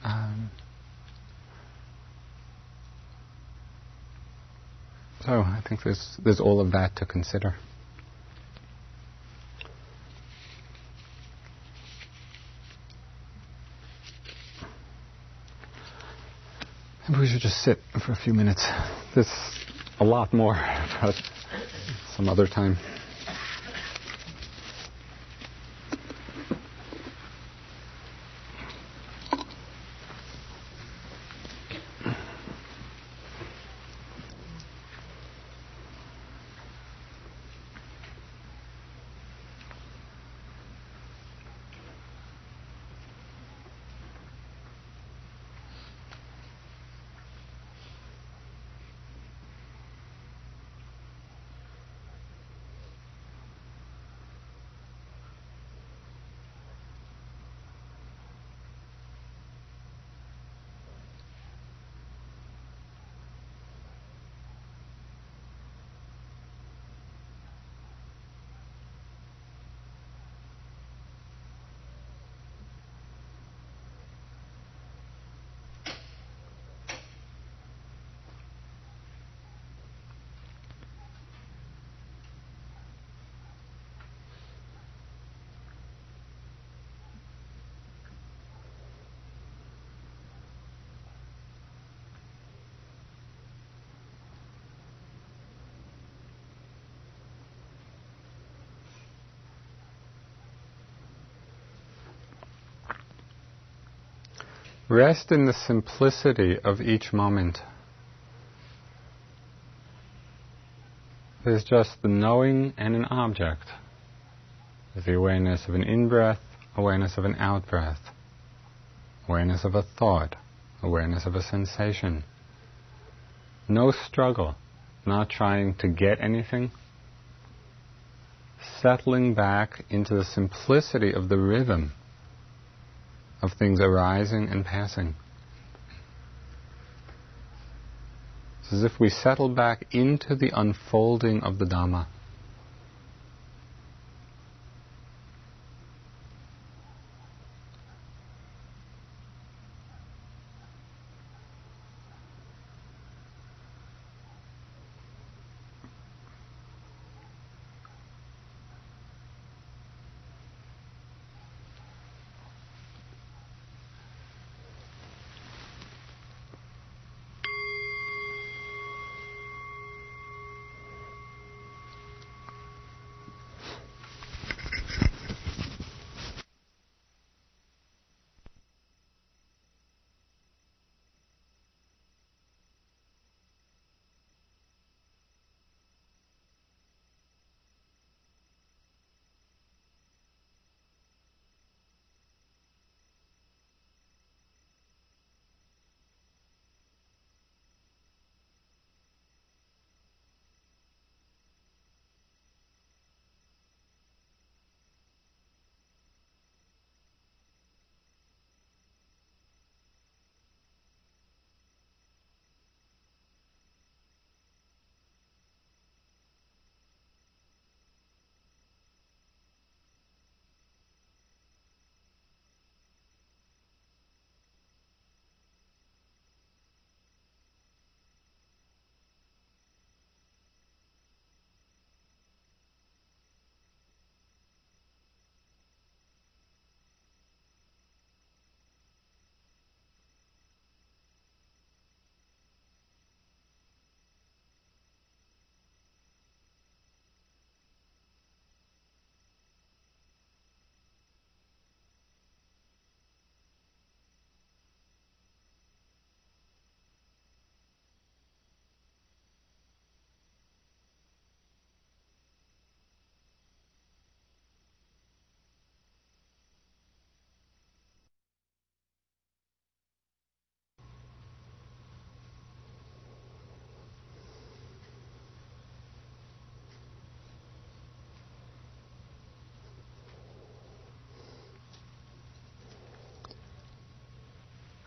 Um, so I think there's there's all of that to consider. Maybe we should just sit for a few minutes. There's a lot more, but some other time. Rest in the simplicity of each moment. There's just the knowing and an object. The awareness of an in-breath, awareness of an out-breath, awareness of a thought, awareness of a sensation. No struggle, not trying to get anything. Settling back into the simplicity of the rhythm of things arising and passing. It's as if we settle back into the unfolding of the Dhamma.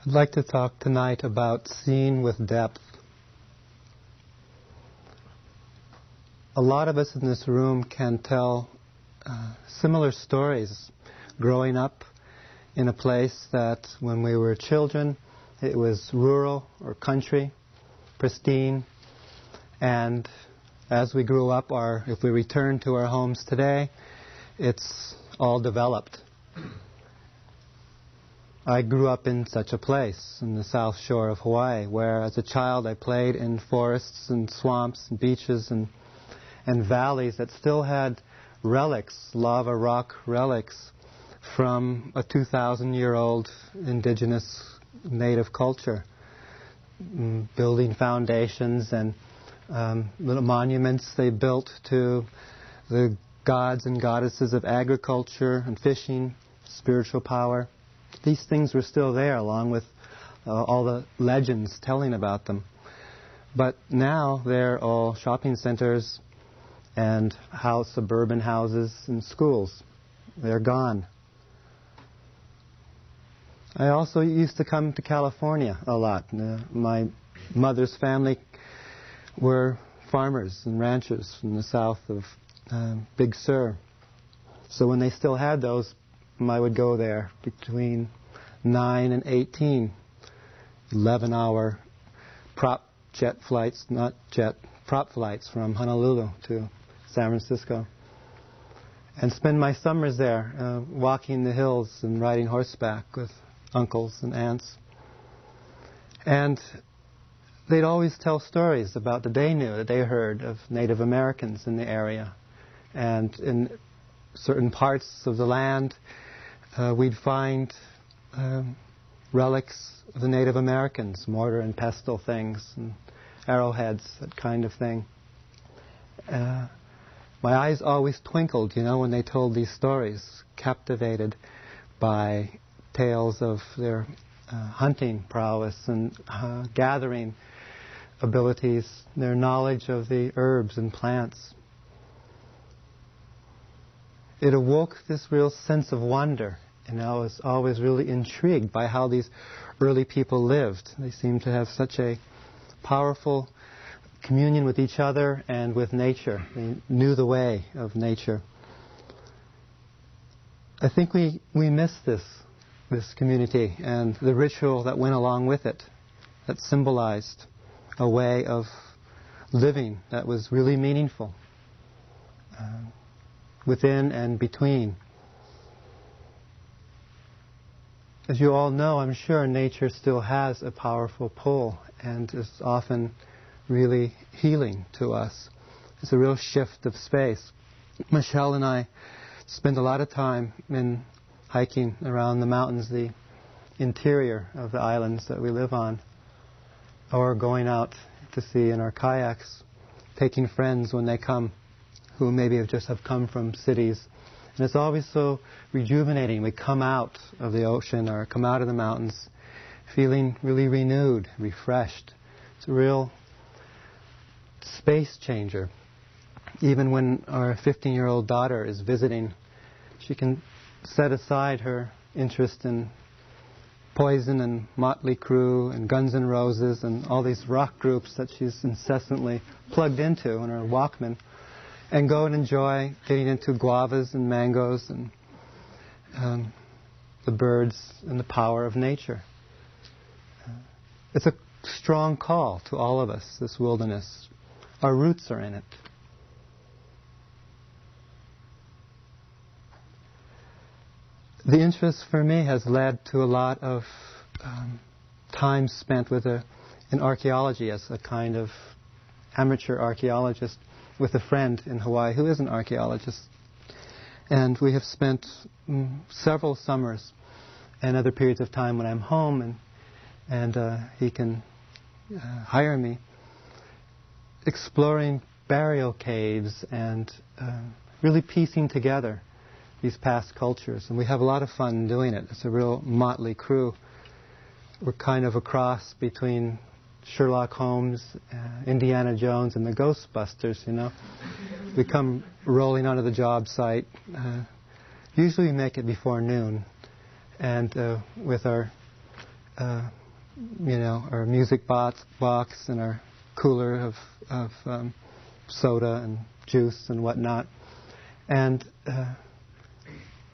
I'd like to talk tonight about seeing with depth. A lot of us in this room can tell uh, similar stories growing up in a place that when we were children it was rural or country, pristine, and as we grew up, our, if we return to our homes today, it's all developed. I grew up in such a place in the south shore of Hawaii, where as a child I played in forests and swamps and beaches and and valleys that still had relics, lava rock relics from a 2,000 year old indigenous native culture, mm, building foundations and um, little monuments they built to the gods and goddesses of agriculture and fishing, spiritual power these things were still there, along with uh, all the legends telling about them. But now they're all shopping centers and house, suburban houses and schools. They're gone. I also used to come to California a lot. Uh, my mother's family were farmers and ranchers from the south of uh, Big Sur. So when they still had those I would go there between 9 and 18, 11 hour prop jet flights, not jet, prop flights from Honolulu to San Francisco. And spend my summers there, uh, walking the hills and riding horseback with uncles and aunts. And they'd always tell stories about the they knew, that they heard of Native Americans in the area. And in certain parts of the land, uh, we'd find um, relics of the Native Americans, mortar and pestle things, and arrowheads, that kind of thing. uh, my eyes always twinkled, you know, when they told these stories, captivated by tales of their uh, hunting prowess and uh, gathering abilities, their knowledge of the herbs and plants. It awoke this real sense of wonder, and I was always really intrigued by how these early people lived. They seemed to have such a powerful communion with each other and with nature. They knew the way of nature. I think we, we miss this, this community and the ritual that went along with it, that symbolized a way of living that was really meaningful uh, within and between. As you all know, I'm sure nature still has a powerful pull and is often really healing to us. It's a real shift of space. Michelle and I spend a lot of time in hiking around the mountains, the interior of the islands that we live on, or going out to sea in our kayaks, taking friends when they come who maybe have just have come from cities. And it's always so rejuvenating. We come out of the ocean or come out of the mountains feeling really renewed, refreshed. It's a real space changer. Even when our 15 year old daughter is visiting, she can set aside her interest in Poison and Motley Crue and Guns N' Roses and all these rock groups that she's incessantly plugged into in her Walkman and go and enjoy getting into guavas and mangoes and um, the birds and the power of nature. Uh, it's a strong call to all of us, this wilderness. Our roots are in it. The interest for me has led to a lot of um, time spent with a, in archaeology as a kind of amateur archaeologist with a friend in Hawaii who is an archaeologist. And we have spent mm, several summers and other periods of time when I'm home and, and uh, he can uh, hire me exploring burial caves and uh, really piecing together these past cultures. And we have a lot of fun doing it. It's a real motley crew. We're kind of a cross between Sherlock Holmes, uh, Indiana Jones, and the Ghostbusters, you know. we come rolling onto the job site. Uh, usually we make it before noon. And uh, with our, uh, you know, our music box, box and our cooler of, of um, soda and juice and whatnot. And uh,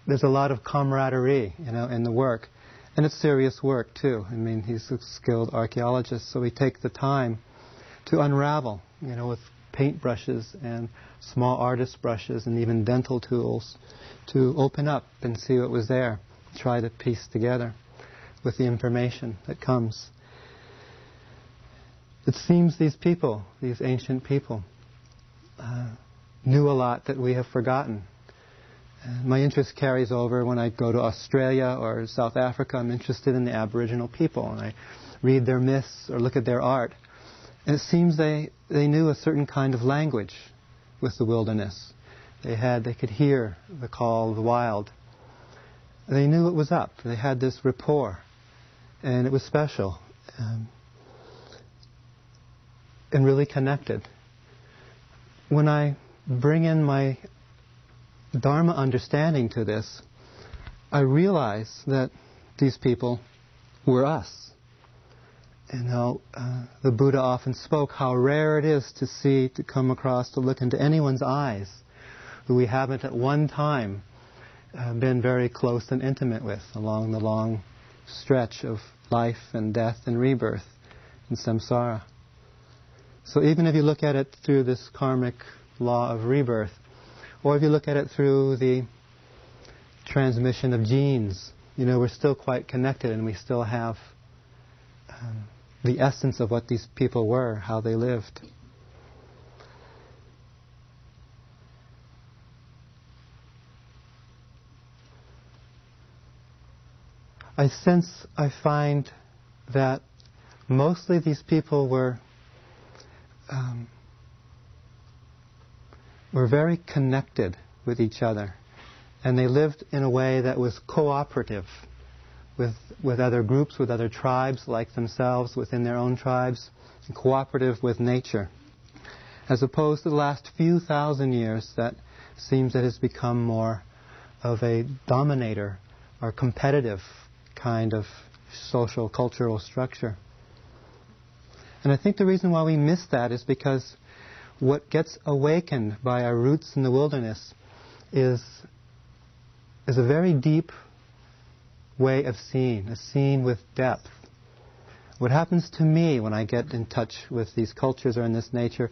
there's a lot of camaraderie, you know, in the work. And it's serious work, too. I mean, he's a skilled archaeologist, so we take the time to unravel, you know, with paintbrushes and small artist brushes and even dental tools to open up and see what was there, try to piece together with the information that comes. It seems these people, these ancient people, uh, knew a lot that we have forgotten. My interest carries over when I go to Australia or South Africa. I'm interested in the Aboriginal people, and I read their myths or look at their art. And it seems they, they knew a certain kind of language with the wilderness. They had they could hear the call of the wild. They knew it was up. They had this rapport, and it was special. Um, and really connected. When I bring in my Dharma understanding to this, I realize that these people were us. You know, uh, the Buddha often spoke how rare it is to see, to come across, to look into anyone's eyes who we haven't at one time uh, been very close and intimate with along the long stretch of life and death and rebirth and samsara. So even if you look at it through this karmic law of rebirth, or if you look at it through the transmission of genes, you know, we're still quite connected and we still have um, the essence of what these people were, how they lived. I sense, I find that mostly these people were um, were very connected with each other. And they lived in a way that was cooperative with, with other groups, with other tribes like themselves within their own tribes, and cooperative with nature. As opposed to the last few thousand years, that seems that has become more of a dominator or competitive kind of social cultural structure. And I think the reason why we miss that is because what gets awakened by our roots in the wilderness is, is a very deep way of seeing, a seeing with depth. What happens to me when I get in touch with these cultures or in this nature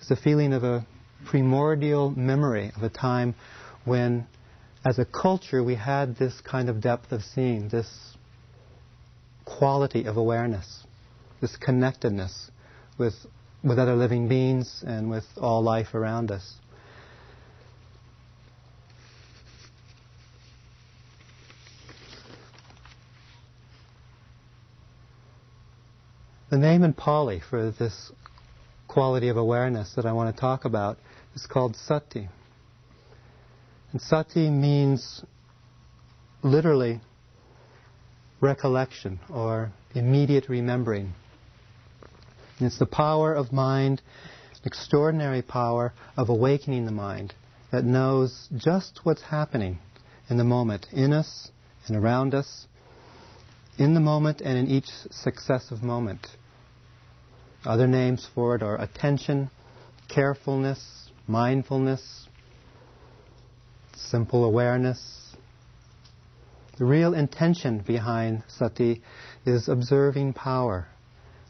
is a feeling of a primordial memory of a time when, as a culture, we had this kind of depth of seeing, this quality of awareness, this connectedness with, with other living beings and with all life around us. The name in Pali for this quality of awareness that I want to talk about is called sati. And sati means literally recollection or immediate remembering. And it's the power of mind, extraordinary power of awakening the mind that knows just what's happening in the moment, in us and around us, in the moment and in each successive moment. Other names for it are attention, carefulness, mindfulness, simple awareness. The real intention behind sati is observing power.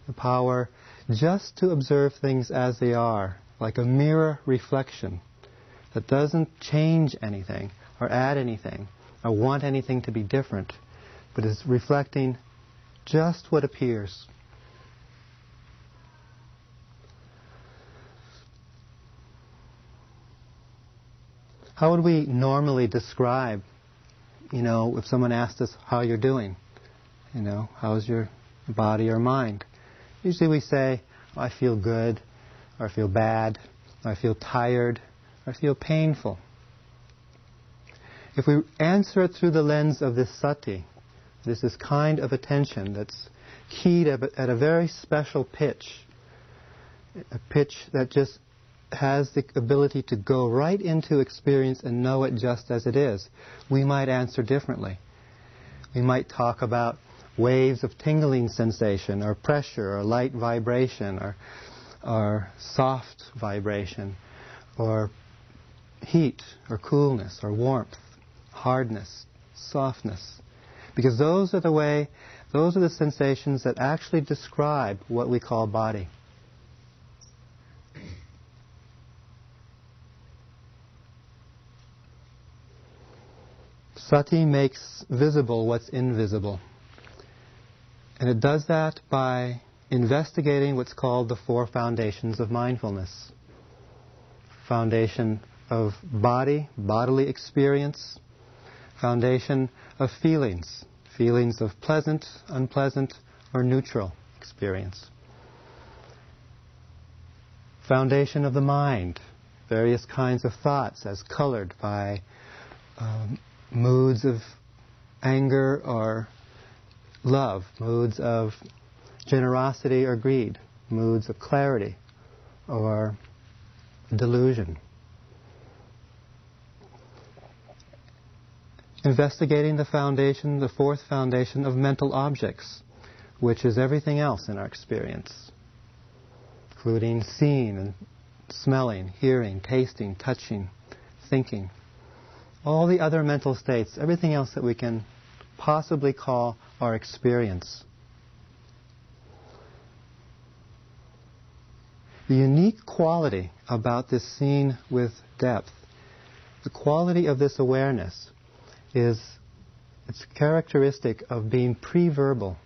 The power just to observe things as they are, like a mirror reflection that doesn't change anything or add anything or want anything to be different, but is reflecting just what appears. How would we normally describe, you know, if someone asked us how you're doing? You know, how's your body or mind? Usually we say, I feel good, or I feel bad, or I feel tired, or I feel painful. If we answer it through the lens of this sati, there's this kind of attention that's keyed at a very special pitch, a pitch that just has the ability to go right into experience and know it just as it is, we might answer differently. We might talk about waves of tingling sensation, or pressure, or light vibration, or, or soft vibration, or heat, or coolness, or warmth, hardness, softness. Because those are the way, those are the sensations that actually describe what we call body. Sati makes visible what's invisible. And it does that by investigating what's called the four foundations of mindfulness. Foundation of body, bodily experience. Foundation of feelings, feelings of pleasant, unpleasant, or neutral experience. Foundation of the mind, various kinds of thoughts as colored by um, moods of anger or love, moods of generosity or greed, moods of clarity or delusion. Investigating the foundation, the fourth foundation of mental objects, which is everything else in our experience, including seeing and smelling, hearing, tasting, touching, thinking all the other mental states, everything else that we can possibly call our experience. The unique quality about this scene with depth, the quality of this awareness, is its characteristic of being pre-verbal,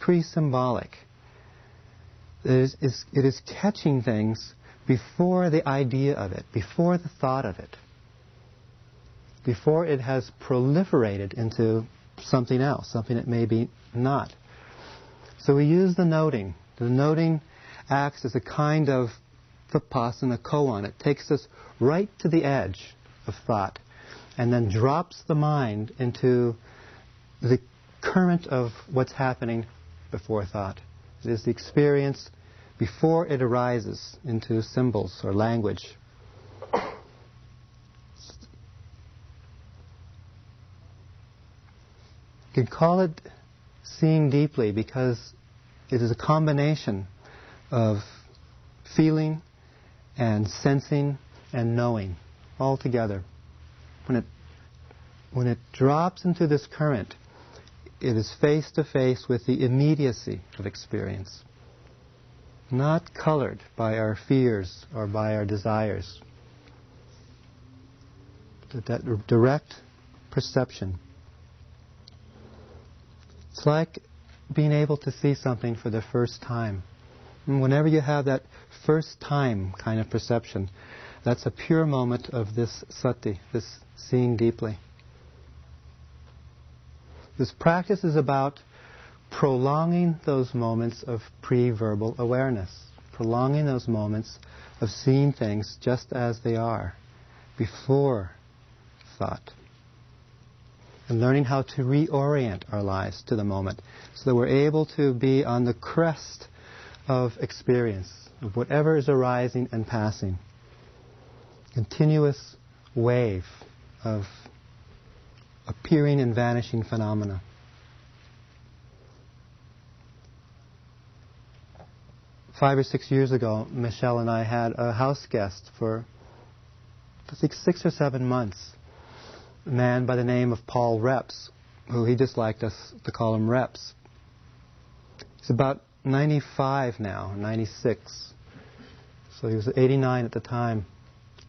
pre-symbolic. It is, it is catching things before the idea of it, before the thought of it before it has proliferated into something else, something that may be not. So we use the noting. The noting acts as a kind of vipassana koan. It takes us right to the edge of thought and then drops the mind into the current of what's happening before thought. It is the experience before it arises into symbols or language. You can call it seeing deeply because it is a combination of feeling and sensing and knowing all together. When it, when it drops into this current, it is face to face with the immediacy of experience, not colored by our fears or by our desires. That direct perception. It's like being able to see something for the first time. And whenever you have that first time kind of perception, that's a pure moment of this sati, this seeing deeply. This practice is about prolonging those moments of pre verbal awareness, prolonging those moments of seeing things just as they are, before thought and learning how to reorient our lives to the moment so that we're able to be on the crest of experience, of whatever is arising and passing. Continuous wave of appearing and vanishing phenomena. Five or six years ago, Michelle and I had a house guest for I think six or seven months a man by the name of Paul Reps, who he disliked us to call him Reps. He's about 95 now, 96. So he was 89 at the time.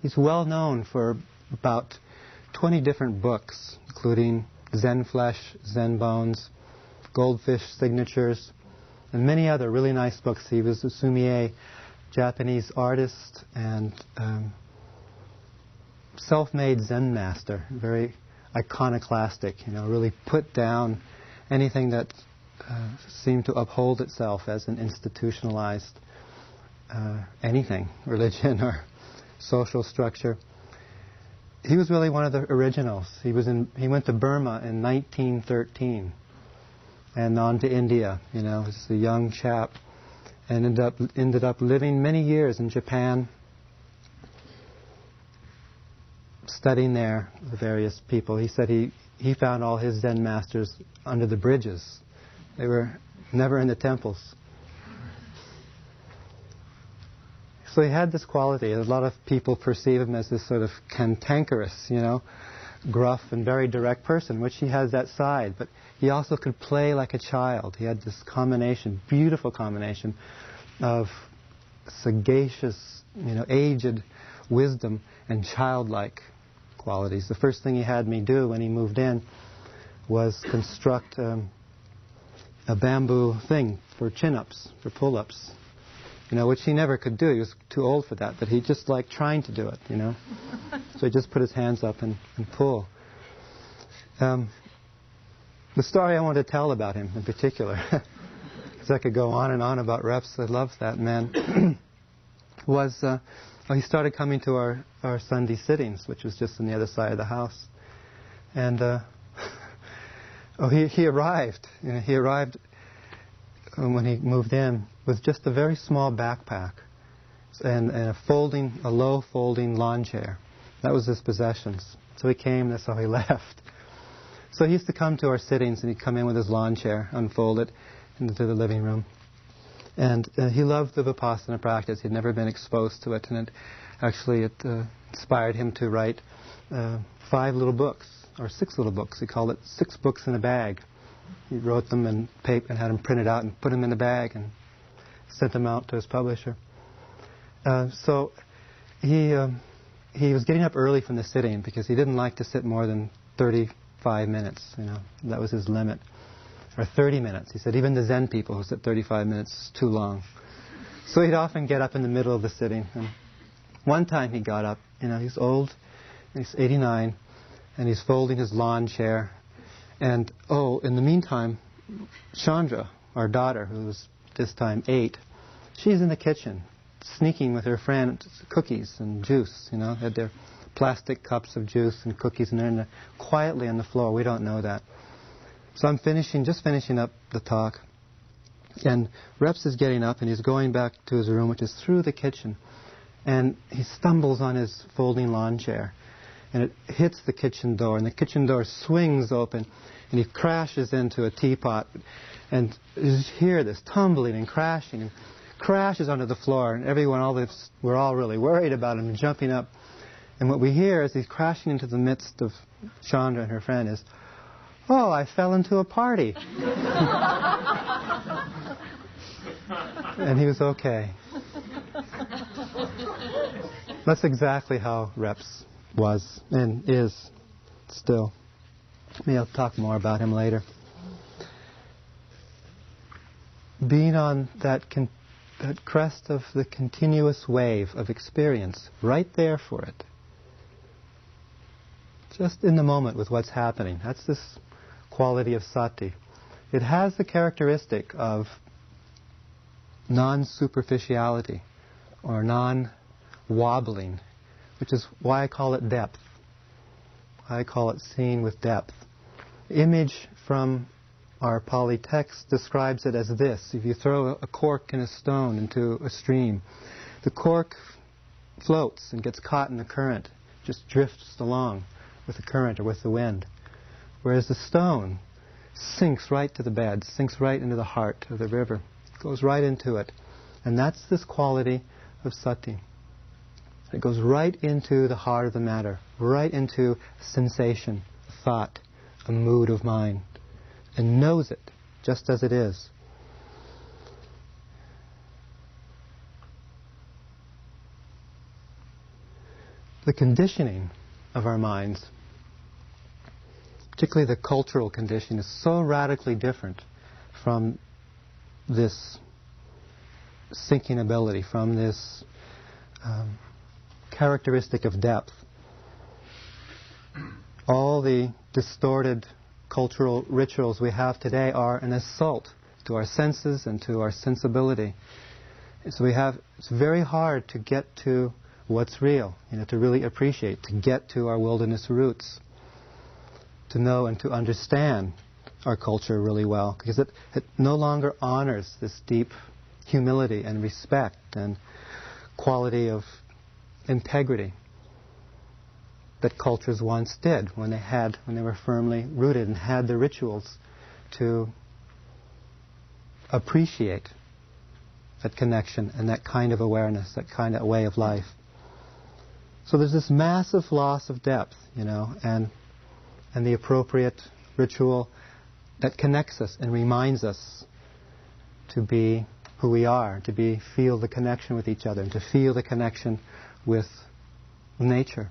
He's well known for about 20 different books, including Zen Flesh, Zen Bones, Goldfish Signatures, and many other really nice books. He was a sumie Japanese artist and um, self-made Zen master, very iconoclastic, you know, really put down anything that uh, seemed to uphold itself as an institutionalized uh, anything, religion or social structure. He was really one of the originals. He was in, he went to Burma in 1913 and on to India. You know, as a young chap, and ended up ended up living many years in Japan studying there, the various people, he said he, he found all his Zen masters under the bridges. They were never in the temples. So he had this quality. A lot of people perceive him as this sort of cantankerous, you know, gruff and very direct person, which he has that side. But he also could play like a child. He had this combination, beautiful combination, of sagacious, you know, aged wisdom and childlike qualities. The first thing he had me do when he moved in was construct um, a bamboo thing for chin-ups, for pull-ups, you know, which he never could do. He was too old for that, but he just liked trying to do it, you know. so he just put his hands up and, and pull. Um, the story I want to tell about him in particular, because I could go on and on about Reps, I love that man, was uh, well, he started coming to our, our Sunday sittings, which was just on the other side of the house. And uh, oh, he, he arrived. You know, he arrived uh, when he moved in with just a very small backpack and, and a folding, a low folding lawn chair. That was his possessions. So he came. That's how he left. So he used to come to our sittings, and he'd come in with his lawn chair, unfold it into the living room. And uh, he loved the Vipassana practice. He'd never been exposed to it, and it actually it uh, inspired him to write uh, five little books, or six little books. He called it Six Books in a Bag. He wrote them in paper and had them printed out and put them in a bag and sent them out to his publisher. Uh, so he um, he was getting up early from the sitting because he didn't like to sit more than 35 minutes. You know, that was his limit or 30 minutes. He said even the Zen people who said 35 minutes is too long. So he'd often get up in the middle of the sitting. And one time he got up, you know, he's old, he's 89, and he's folding his lawn chair. And oh, in the meantime, Chandra, our daughter, who was this time eight, she's in the kitchen sneaking with her friend cookies and juice. You know, had their plastic cups of juice and cookies, and they're the, quietly on the floor. We don't know that. So I'm finishing, just finishing up the talk, and Reps is getting up and he's going back to his room, which is through the kitchen, and he stumbles on his folding lawn chair, and it hits the kitchen door, and the kitchen door swings open, and he crashes into a teapot, and you hear this tumbling and crashing. And crashes onto the floor, and everyone, all this, we're all really worried about him, jumping up. And what we hear as he's crashing into the midst of Chandra and her friend is, "Oh, I fell into a party," and he was okay. That's exactly how Reps was and is still. Maybe I'll talk more about him later. Being on that con- that crest of the continuous wave of experience, right there for it. Just in the moment with what's happening. That's this quality of sati. It has the characteristic of non superficiality or non wobbling, which is why I call it depth. I call it seeing with depth. Image from our Pali text describes it as this. If you throw a cork and a stone into a stream, the cork floats and gets caught in the current, just drifts along with the current or with the wind. Whereas the stone sinks right to the bed, sinks right into the heart of the river, goes right into it. And that's this quality of sati. It goes right into the heart of the matter, right into sensation, thought, a mood of mind and knows it just as it is. The conditioning of our minds, particularly the cultural condition, is so radically different from this sinking ability, from this um, characteristic of depth. All the distorted cultural rituals we have today are an assault to our senses and to our sensibility. So we have, it's very hard to get to what's real, you know, to really appreciate, to get to our wilderness roots, to know and to understand our culture really well, because it, it no longer honors this deep humility and respect and quality of integrity that cultures once did when they had when they were firmly rooted and had the rituals to appreciate that connection and that kind of awareness, that kind of way of life. So there's this massive loss of depth, you know, and and the appropriate ritual that connects us and reminds us to be who we are, to be feel the connection with each other, and to feel the connection with nature.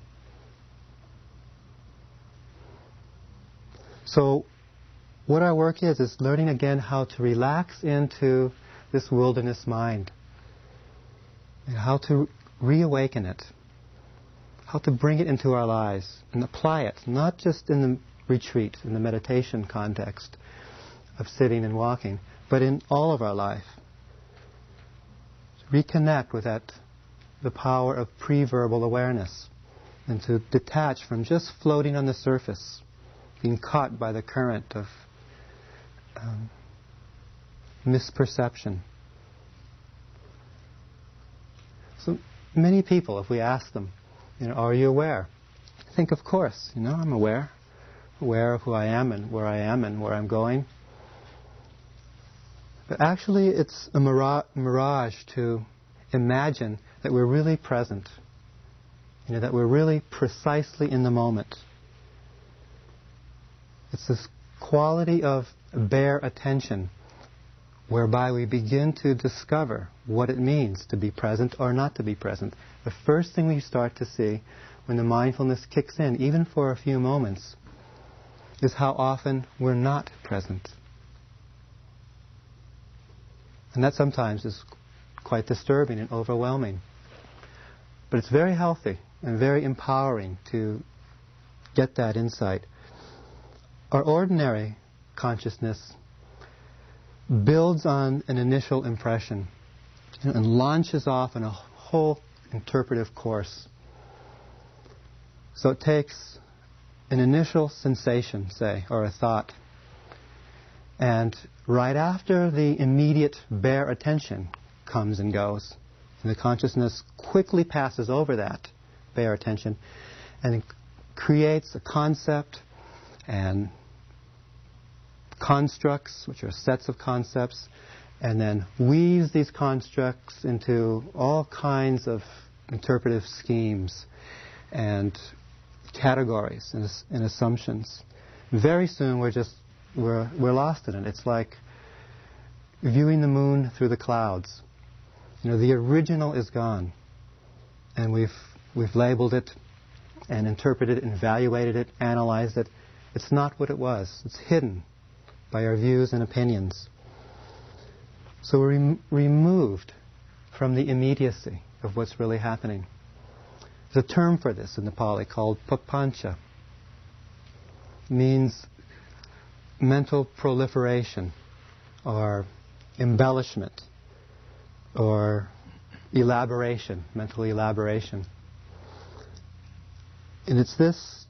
So, what our work is, is learning again how to relax into this wilderness mind, and how to reawaken it, how to bring it into our lives and apply it, not just in the retreat, in the meditation context of sitting and walking, but in all of our life. Reconnect with that, the power of pre-verbal awareness, and to detach from just floating on the surface being caught by the current of um, misperception. So many people, if we ask them, you know, are you aware? I think, of course, you know, I'm aware, aware of who I am and where I am and where I'm going. But actually, it's a mirage to imagine that we're really present, you know, that we're really precisely in the moment. It's this quality of bare attention whereby we begin to discover what it means to be present or not to be present. The first thing we start to see when the mindfulness kicks in, even for a few moments, is how often we're not present. And that sometimes is quite disturbing and overwhelming. But it's very healthy and very empowering to get that insight. Our ordinary consciousness builds on an initial impression. and launches off in a whole interpretive course. So it takes an initial sensation, say, or a thought, and right after the immediate bare attention comes and goes, and the consciousness quickly passes over that bare attention and creates a concept and constructs, which are sets of concepts, and then weaves these constructs into all kinds of interpretive schemes and categories and, and assumptions. Very soon we're just we're, we're lost in it. It's like viewing the moon through the clouds. You know, the original is gone, and we've we've labeled it and interpreted it, evaluated it, analyzed it. It's not what it was. It's hidden by our views and opinions. So we're rem- removed from the immediacy of what's really happening. There's a term for this in Nepali called papancha. It means mental proliferation or embellishment or elaboration, mental elaboration. And it's this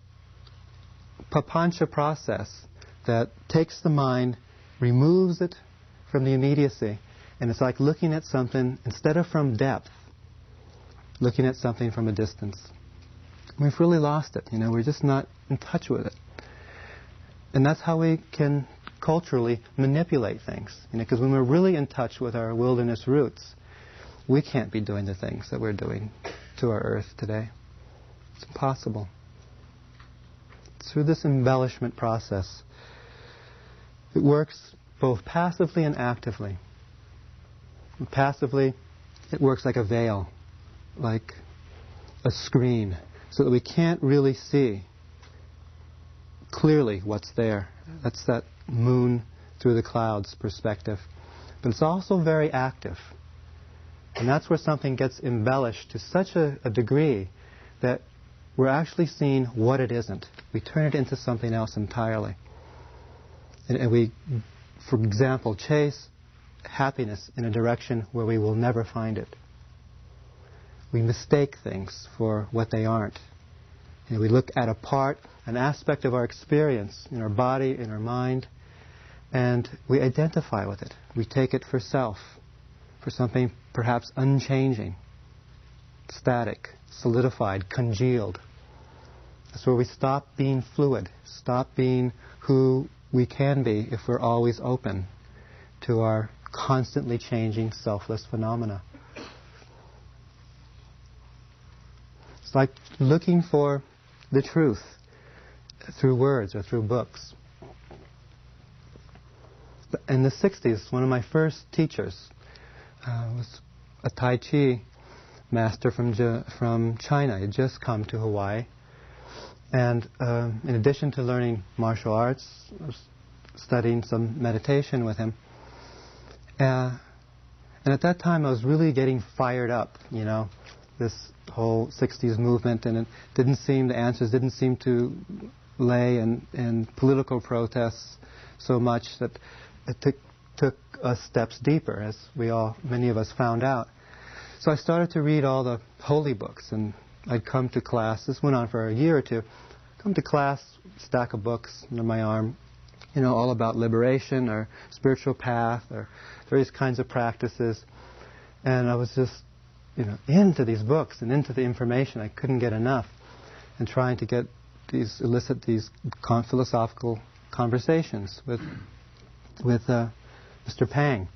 papancha process that takes the mind, removes it from the immediacy, and it's like looking at something instead of from depth, looking at something from a distance. We've really lost it. You know, we're just not in touch with it. And that's how we can culturally manipulate things. You know, because when we're really in touch with our wilderness roots, we can't be doing the things that we're doing to our earth today. It's impossible. Through this embellishment process, it works both passively and actively. Passively, it works like a veil, like a screen, so that we can't really see clearly what's there. That's that moon through the clouds perspective. But it's also very active. And that's where something gets embellished to such a, a degree that we're actually seeing what it isn't. We turn it into something else entirely. And, and we, for example, chase happiness in a direction where we will never find it. We mistake things for what they aren't. Know, we look at a part, an aspect of our experience in our body, in our mind, and we identify with it. We take it for self, for something perhaps unchanging, static, solidified, congealed. That's where we stop being fluid, stop being who we can be if we're always open to our constantly changing selfless phenomena. It's like looking for the truth through words or through books. In the 60s, one of my first teachers uh, was a Tai Chi master from, from China. He had just come to Hawaii and uh, in addition to learning martial arts, I was studying some meditation with him. Uh, and at that time, I was really getting fired up, you know, this whole 60s movement, and it didn't seem, the answers didn't seem to lay in, in political protests so much that it took, took us steps deeper, as we all, many of us found out. So I started to read all the holy books and I'd come to class. This went on for a year or two. Come to class, stack of books under my arm, you know, all about liberation or spiritual path or various kinds of practices. And I was just, you know, into these books and into the information. I couldn't get enough. And trying to get these, elicit these philosophical conversations with, with uh, Mr. Pang,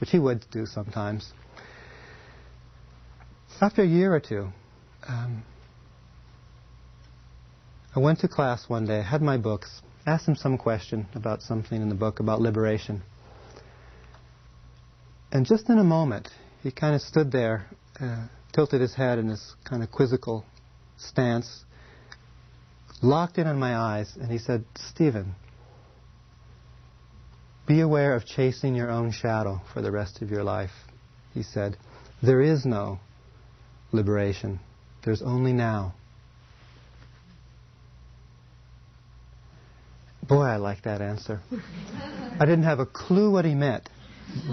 which he would do sometimes. After a year or two, um, I went to class one day, had my books, asked him some question about something in the book about liberation. And just in a moment, he kind of stood there, uh, tilted his head in this kind of quizzical stance, locked in on my eyes, and he said, Stephen, be aware of chasing your own shadow for the rest of your life. He said, There is no liberation. There's only now. Boy, I like that answer. I didn't have a clue what he meant.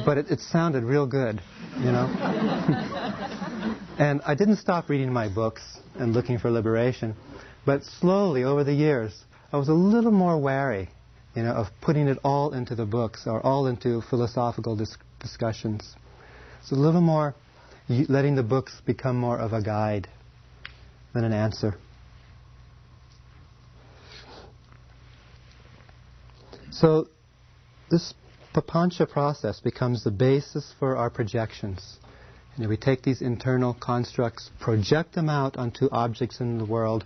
but it, it sounded real good, you know. and I didn't stop reading my books and looking for liberation, but slowly over the years, I was a little more wary, you know, of putting it all into the books or all into philosophical dis- discussions. It's a little more letting the books become more of a guide than an answer. So this papancha process becomes the basis for our projections. You know, we take these internal constructs, project them out onto objects in the world,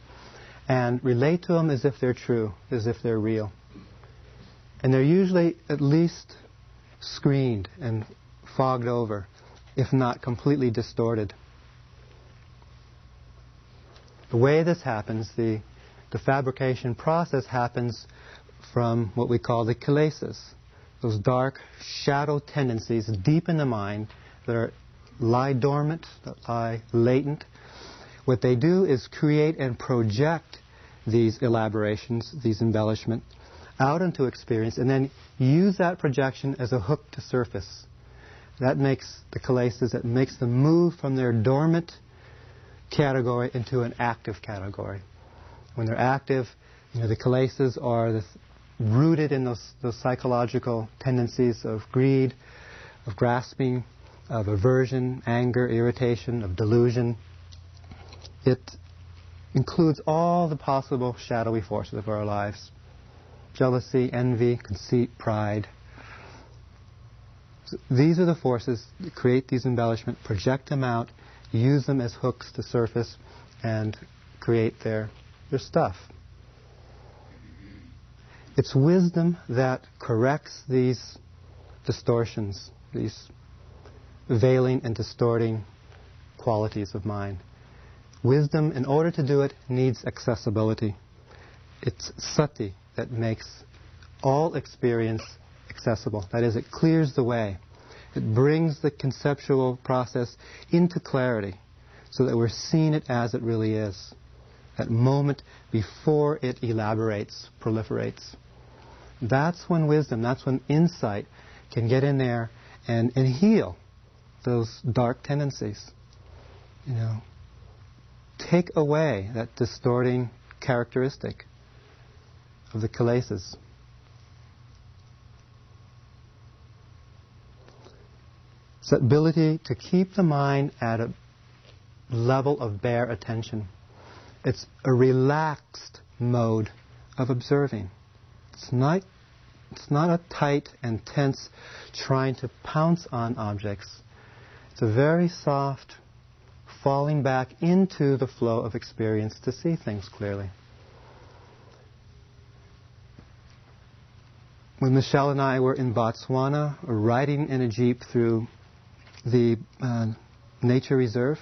and relate to them as if they're true, as if they're real. And they're usually at least screened and fogged over, if not completely distorted. The way this happens, the, the fabrication process happens from what we call the kilesas, those dark shadow tendencies deep in the mind that are lie dormant, that lie latent. What they do is create and project these elaborations, these embellishments, out into experience, and then use that projection as a hook to surface. That makes the kilesas, that makes them move from their dormant category into an active category. When they're active, you know, the kilesas are the, rooted in those, those psychological tendencies of greed, of grasping, of aversion, anger, irritation, of delusion. It includes all the possible shadowy forces of our lives jealousy, envy, conceit, pride. These are the forces that create these embellishments, project them out, use them as hooks to surface, and create their, their stuff. It's wisdom that corrects these distortions, these veiling and distorting qualities of mind. Wisdom, in order to do it, needs accessibility. It's sati that makes all experience accessible. That is, it clears the way. It brings the conceptual process into clarity so that we're seeing it as it really is. That moment before it elaborates, proliferates. That's when wisdom, that's when insight can get in there and, and heal those dark tendencies. You know, take away that distorting characteristic of the kilesas. It's that ability to keep the mind at a level of bare attention. It's a relaxed mode of observing. It's not, it's not a tight and tense trying to pounce on objects. It's a very soft falling back into the flow of experience to see things clearly. When Michelle and I were in Botswana, riding in a jeep through the uh, nature reserve,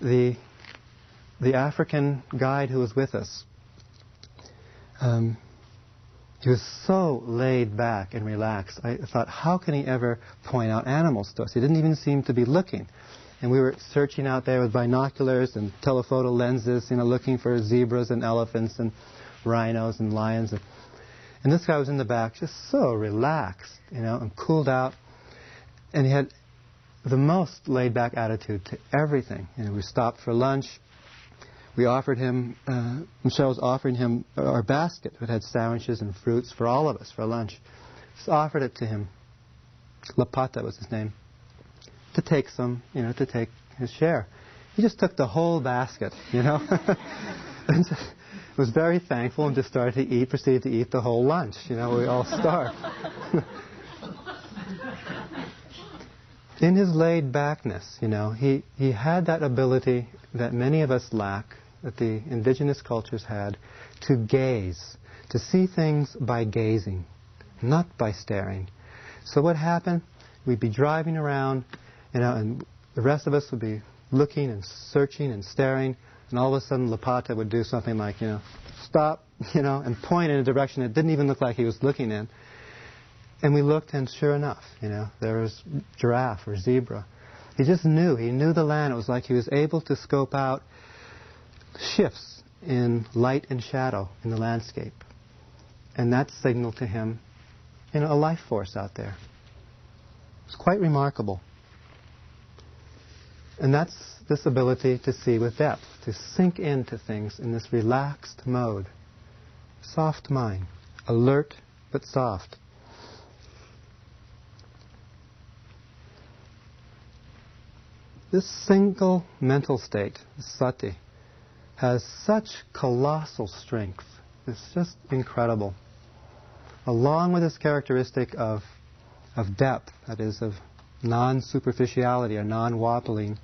the the African guide who was with us um, he was so laid back and relaxed. I thought, how can he ever point out animals to us? He didn't even seem to be looking. And we were searching out there with binoculars and telephoto lenses, you know, looking for zebras and elephants and rhinos and lions. And, and this guy was in the back, just so relaxed, you know, and cooled out. And he had the most laid back attitude to everything. You know, we stopped for lunch we offered him, uh, Michelle was offering him our basket. that had sandwiches and fruits for all of us for lunch. Just offered it to him. Lapata was his name. To take some, you know, to take his share. He just took the whole basket, you know. and was very thankful and just started to eat, proceeded to eat the whole lunch. You know, we all starved. In his laid backness, you know, he, he had that ability that many of us lack that the indigenous cultures had to gaze, to see things by gazing, not by staring. So what happened? We'd be driving around, you know, and the rest of us would be looking and searching and staring, and all of a sudden Lapata would do something like, you know, stop, you know, and point in a direction that didn't even look like he was looking in. And we looked, and sure enough, you know, there was giraffe or zebra. He just knew. He knew the land. It was like he was able to scope out shifts in light and shadow in the landscape. And that signaled to him, you know, a life force out there. It's quite remarkable. And that's this ability to see with depth, to sink into things in this relaxed mode. Soft mind, alert but soft. This single mental state, sati, has such colossal strength. It's just incredible. Along with this characteristic of, of depth, that is, of non superficiality or non wobbling,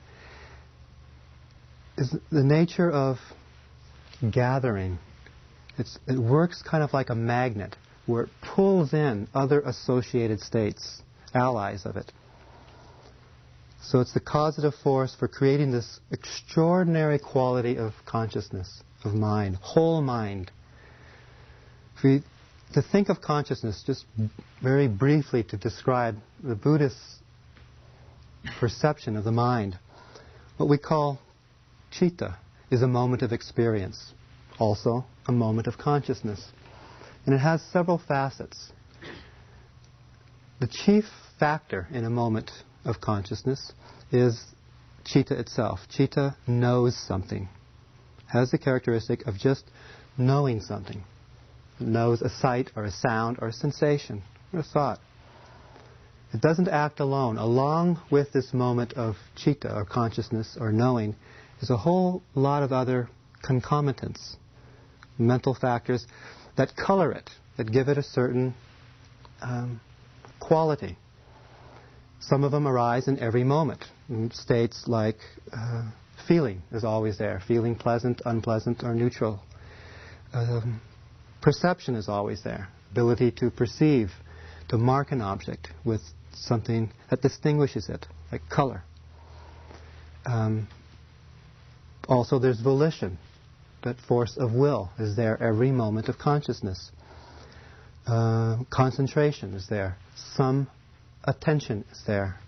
is the nature of gathering. It's, it works kind of like a magnet where it pulls in other associated states, allies of it. So it's the causative force for creating this extraordinary quality of consciousness, of mind, whole mind. We, to think of consciousness, just very briefly to describe the Buddhist perception of the mind, what we call citta is a moment of experience, also a moment of consciousness. And it has several facets. The chief factor in a moment of consciousness is citta itself. Citta knows something, has the characteristic of just knowing something. It knows a sight or a sound or a sensation or a thought. It doesn't act alone. Along with this moment of citta or consciousness or knowing is a whole lot of other concomitants, mental factors that color it, that give it a certain um, quality. Some of them arise in every moment. In states like uh, feeling is always there, feeling pleasant, unpleasant, or neutral. Um, perception is always there, ability to perceive, to mark an object with something that distinguishes it, like color. Um, also, there's volition. That force of will is there every moment of consciousness. Uh, concentration is there. Some attention is there.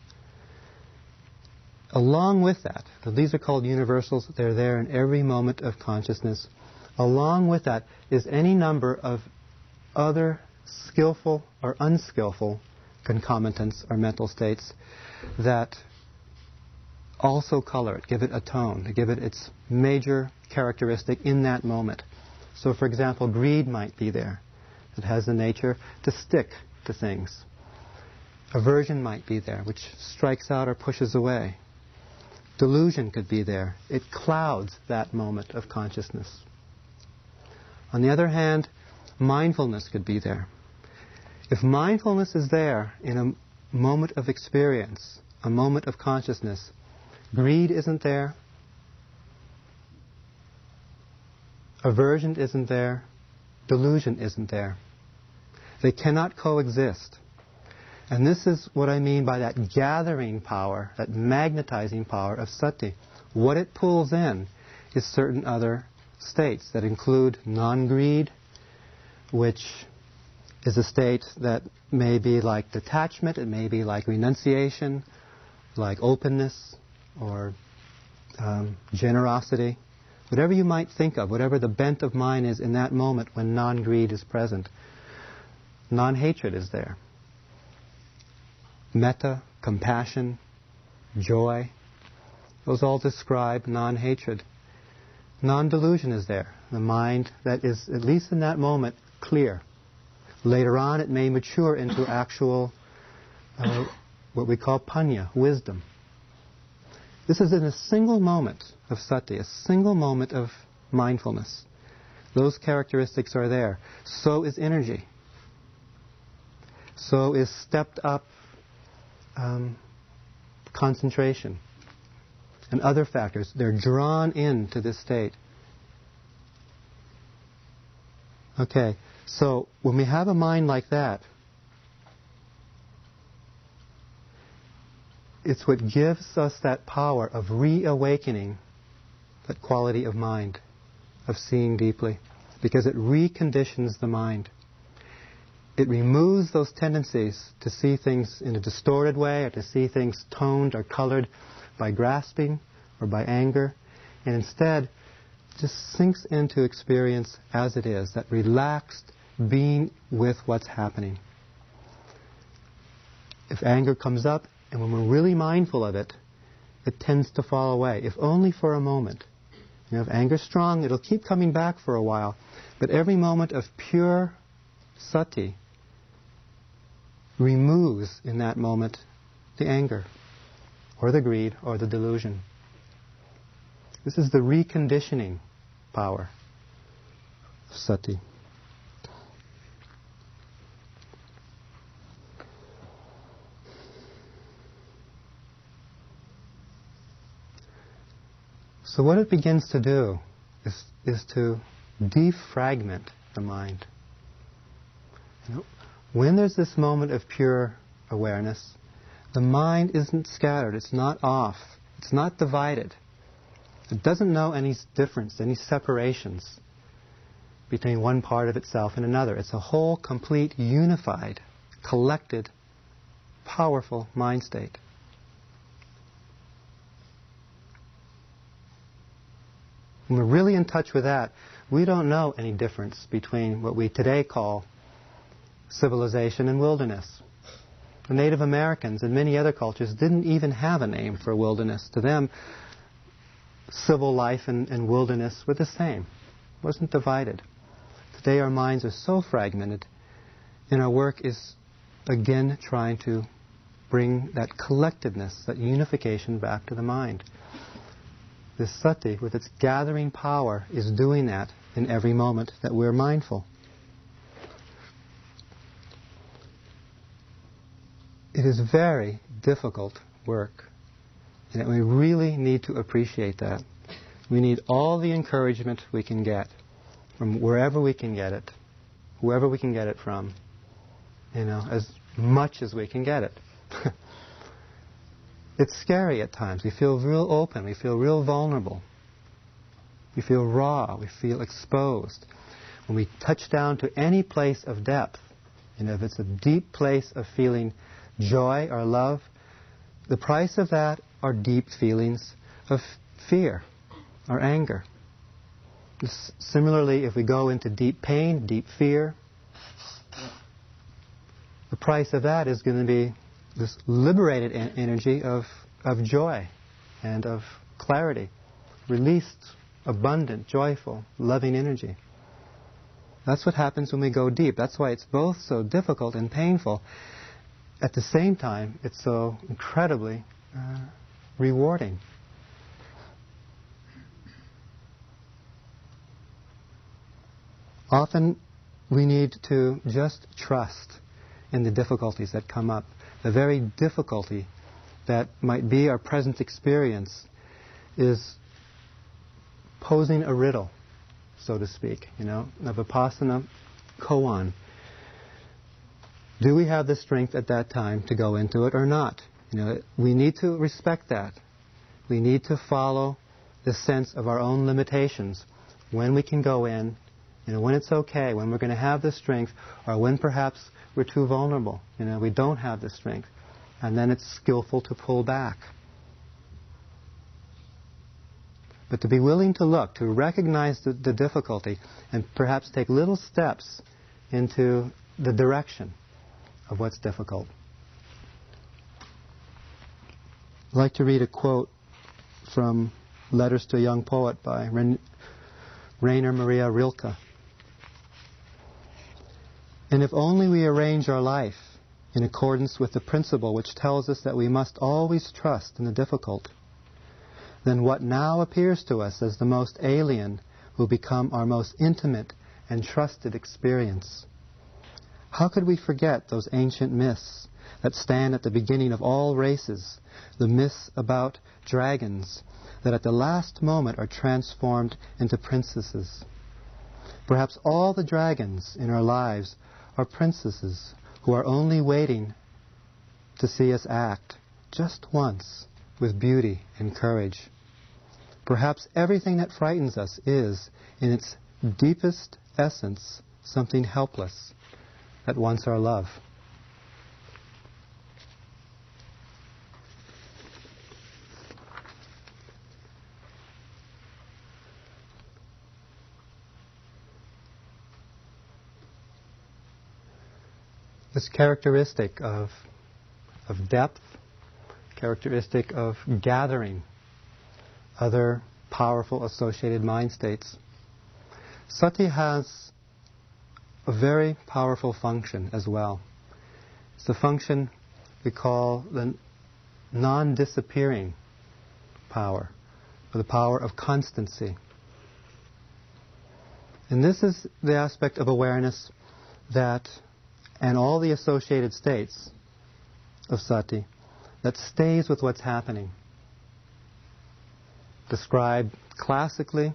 Along with that, these are called universals, they're there in every moment of consciousness. Along with that is any number of other skillful or unskillful concomitants or mental states that also color it, give it a tone, give it its major characteristic in that moment. So, for example, greed might be there. It has the nature to stick to things. Aversion might be there, which strikes out or pushes away. Delusion could be there. It clouds that moment of consciousness. On the other hand, mindfulness could be there. If mindfulness is there in a moment of experience, a moment of consciousness, greed isn't there, aversion isn't there, delusion isn't there. They cannot coexist. And this is what I mean by that gathering power, that magnetizing power of sati. What it pulls in is certain other states that include non greed, which is a state that may be like detachment, it may be like renunciation, like openness, or um, generosity. Whatever you might think of, whatever the bent of mind is in that moment when non greed is present, non hatred is there. Metta, compassion, joy, those all describe non hatred. Non delusion is there, the mind that is, at least in that moment, clear. Later on, it may mature into actual, uh, what we call panya, wisdom. This is in a single moment of sati, a single moment of mindfulness. Those characteristics are there. So is energy. So is stepped up um, concentration and other factors. They're drawn into this state. Okay, so when we have a mind like that, it's what gives us that power of reawakening that quality of mind, of seeing deeply, because it reconditions the mind. It removes those tendencies to see things in a distorted way or to see things toned or colored by grasping or by anger, and instead just sinks into experience as it is, that relaxed being with what's happening. if anger comes up and when we're really mindful of it, it tends to fall away, if only for a moment. You know, if anger's strong, it'll keep coming back for a while. But every moment of pure sati removes in that moment the anger, or the greed, or the delusion. This is the reconditioning power of sati. So what it begins to do is, is to defragment the mind. You know, when there's this moment of pure awareness, the mind isn't scattered, it's not off, it's not divided. It doesn't know any difference, any separations between one part of itself and another. It's a whole, complete, unified, collected, powerful mind state. When we're really in touch with that, we don't know any difference between what we today call civilization and wilderness. The Native Americans and many other cultures didn't even have a name for wilderness. To them, civil life and, and wilderness were the same. It wasn't divided. Today our minds are so fragmented, and our work is again trying to bring that collectiveness, that unification back to the mind this sati, with its gathering power, is doing that in every moment that we're mindful. It is very difficult work, and we really need to appreciate that. We need all the encouragement we can get from wherever we can get it, whoever we can get it from, you know, as much as we can get it. It's scary at times. We feel real open. We feel real vulnerable. We feel raw. We feel exposed. When we touch down to any place of depth, you know, if it's a deep place of feeling joy or love, the price of that are deep feelings of fear or anger. Similarly, if we go into deep pain, deep fear, the price of that is going to be this liberated en- energy of, of joy and of clarity, released, abundant, joyful, loving energy. That's what happens when we go deep. That's why it's both so difficult and painful. At the same time, it's so incredibly uh, rewarding. Often we need to just trust in the difficulties that come up the very difficulty that might be our present experience is posing a riddle, so to speak, you know, of Vipassana koan. Do we have the strength at that time to go into it or not? You know, we need to respect that. We need to follow the sense of our own limitations. When we can go in, you know, when it's okay, when we're going to have the strength, or when perhaps we're too vulnerable. You know, we don't have the strength. And then it's skillful to pull back. But to be willing to look, to recognize the, the difficulty, and perhaps take little steps into the direction of what's difficult. I'd like to read a quote from Letters to a Young Poet by Rainer Maria Rilke. And if only we arrange our life in accordance with the principle which tells us that we must always trust in the difficult, then what now appears to us as the most alien will become our most intimate and trusted experience. How could we forget those ancient myths that stand at the beginning of all races, the myths about dragons that at the last moment are transformed into princesses? Perhaps all the dragons in our lives are princesses who are only waiting to see us act just once with beauty and courage. Perhaps everything that frightens us is, in its deepest essence, something helpless that wants our love. This characteristic of, of depth, characteristic of gathering other powerful associated mind states. Sati has a very powerful function as well. It's the function we call the non disappearing power, or the power of constancy. And this is the aspect of awareness that, and all the associated states of sati, that stays with what's happening. Described classically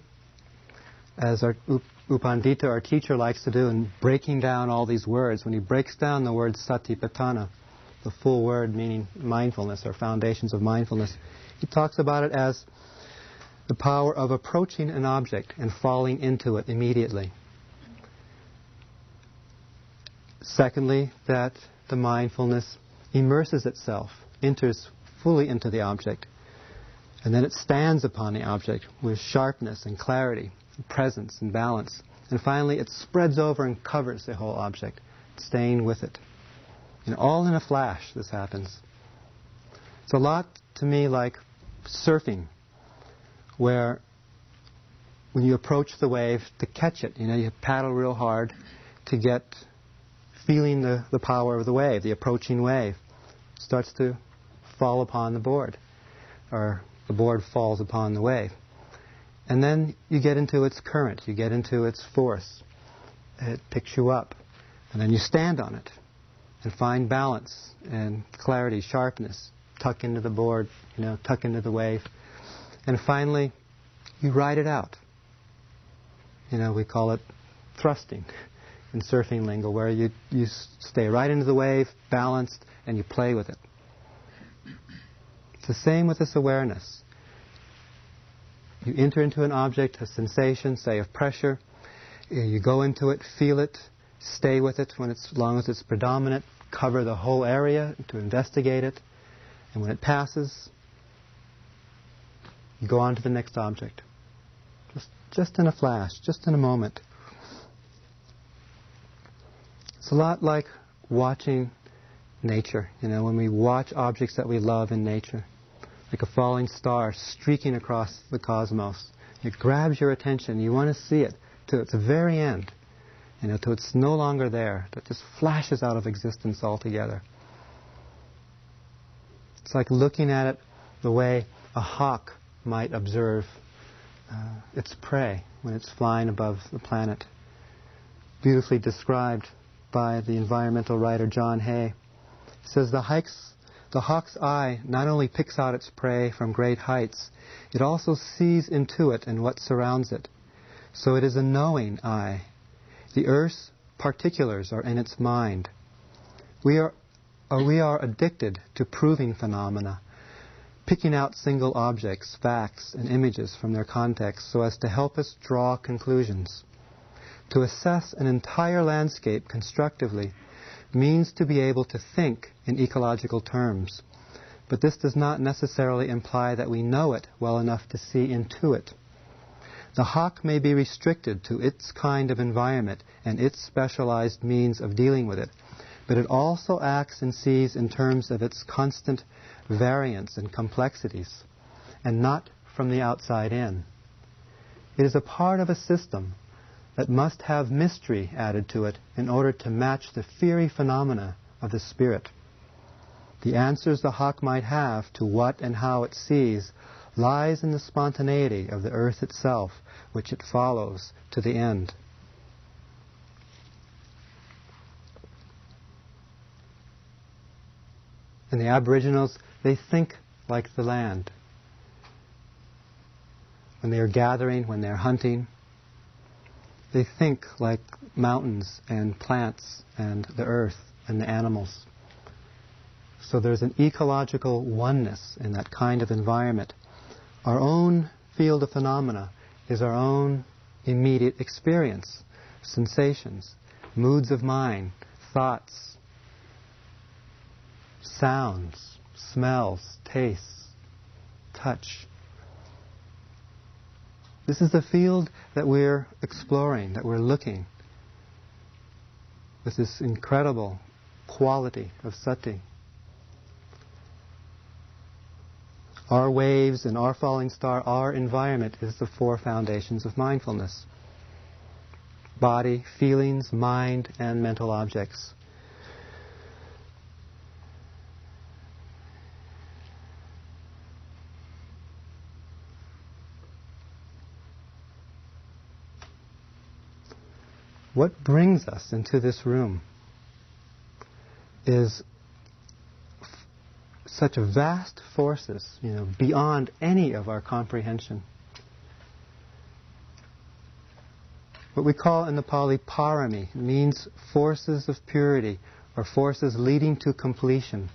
as our U Pandita, our teacher, likes to do in breaking down all these words. When he breaks down the word satipatthana, the full word meaning mindfulness or foundations of mindfulness, he talks about it as the power of approaching an object and falling into it immediately. Secondly, that the mindfulness immerses itself, enters fully into the object, and then it stands upon the object with sharpness and clarity presence and balance. And finally, it spreads over and covers the whole object, staying with it. And all in a flash, this happens. It's a lot to me like surfing, where when you approach the wave to catch it, you know, you paddle real hard to get feeling the, the power of the wave, the approaching wave starts to fall upon the board, or the board falls upon the wave. And then you get into its current, you get into its force. It picks you up. And then you stand on it and find balance and clarity, sharpness, tuck into the board, you know, tuck into the wave. And finally, you ride it out. You know, we call it thrusting in surfing lingo, where you, you stay right into the wave, balanced, and you play with it. It's the same with this awareness. You enter into an object, a sensation, say of pressure. Eh, you go into it, feel it, stay with it when it's, as long as it's predominant, cover the whole area to investigate it. And when it passes, you go on to the next object. Just, just in a flash, just in a moment. It's a lot like watching nature, you know, when we watch objects that we love in nature like a falling star streaking across the cosmos. It grabs your attention. You want to see it to its very end, you know, till it's no longer there. That just flashes out of existence altogether. It's like looking at it the way a hawk might observe uh, its prey when it's flying above the planet. Beautifully described by the environmental writer John Hay. Says the hikes the hawk's eye not only picks out its prey from great heights, it also sees into it and what surrounds it. So it is a knowing eye. The earth's particulars are in its mind. We are, we are addicted to proving phenomena, picking out single objects, facts, and images from their context so as to help us draw conclusions. To assess an entire landscape constructively means to be able to think in ecological terms. But this does not necessarily imply that we know it well enough to see into it. The hawk may be restricted to its kind of environment and its specialized means of dealing with it, but it also acts and sees in terms of its constant variance and complexities, and not from the outside in. It is a part of a system that must have mystery added to it in order to match the fiery phenomena of the spirit. The answers the hawk might have to what and how it sees lies in the spontaneity of the earth itself, which it follows to the end. And the Aboriginals, they think like the land. When they are gathering, when they're hunting, they think like mountains and plants and the earth and the animals. So there's an ecological oneness in that kind of environment. Our own field of phenomena is our own immediate experience, sensations, moods of mind, thoughts, sounds, smells, tastes, touch. This is the field that we're exploring, that we're looking with this incredible quality of sati. Our waves and our falling star, our environment is the four foundations of mindfulness body, feelings, mind, and mental objects. What brings us into this room is such vast forces, you know, beyond any of our comprehension. What we call in the Pali parami means forces of purity or forces leading to completion.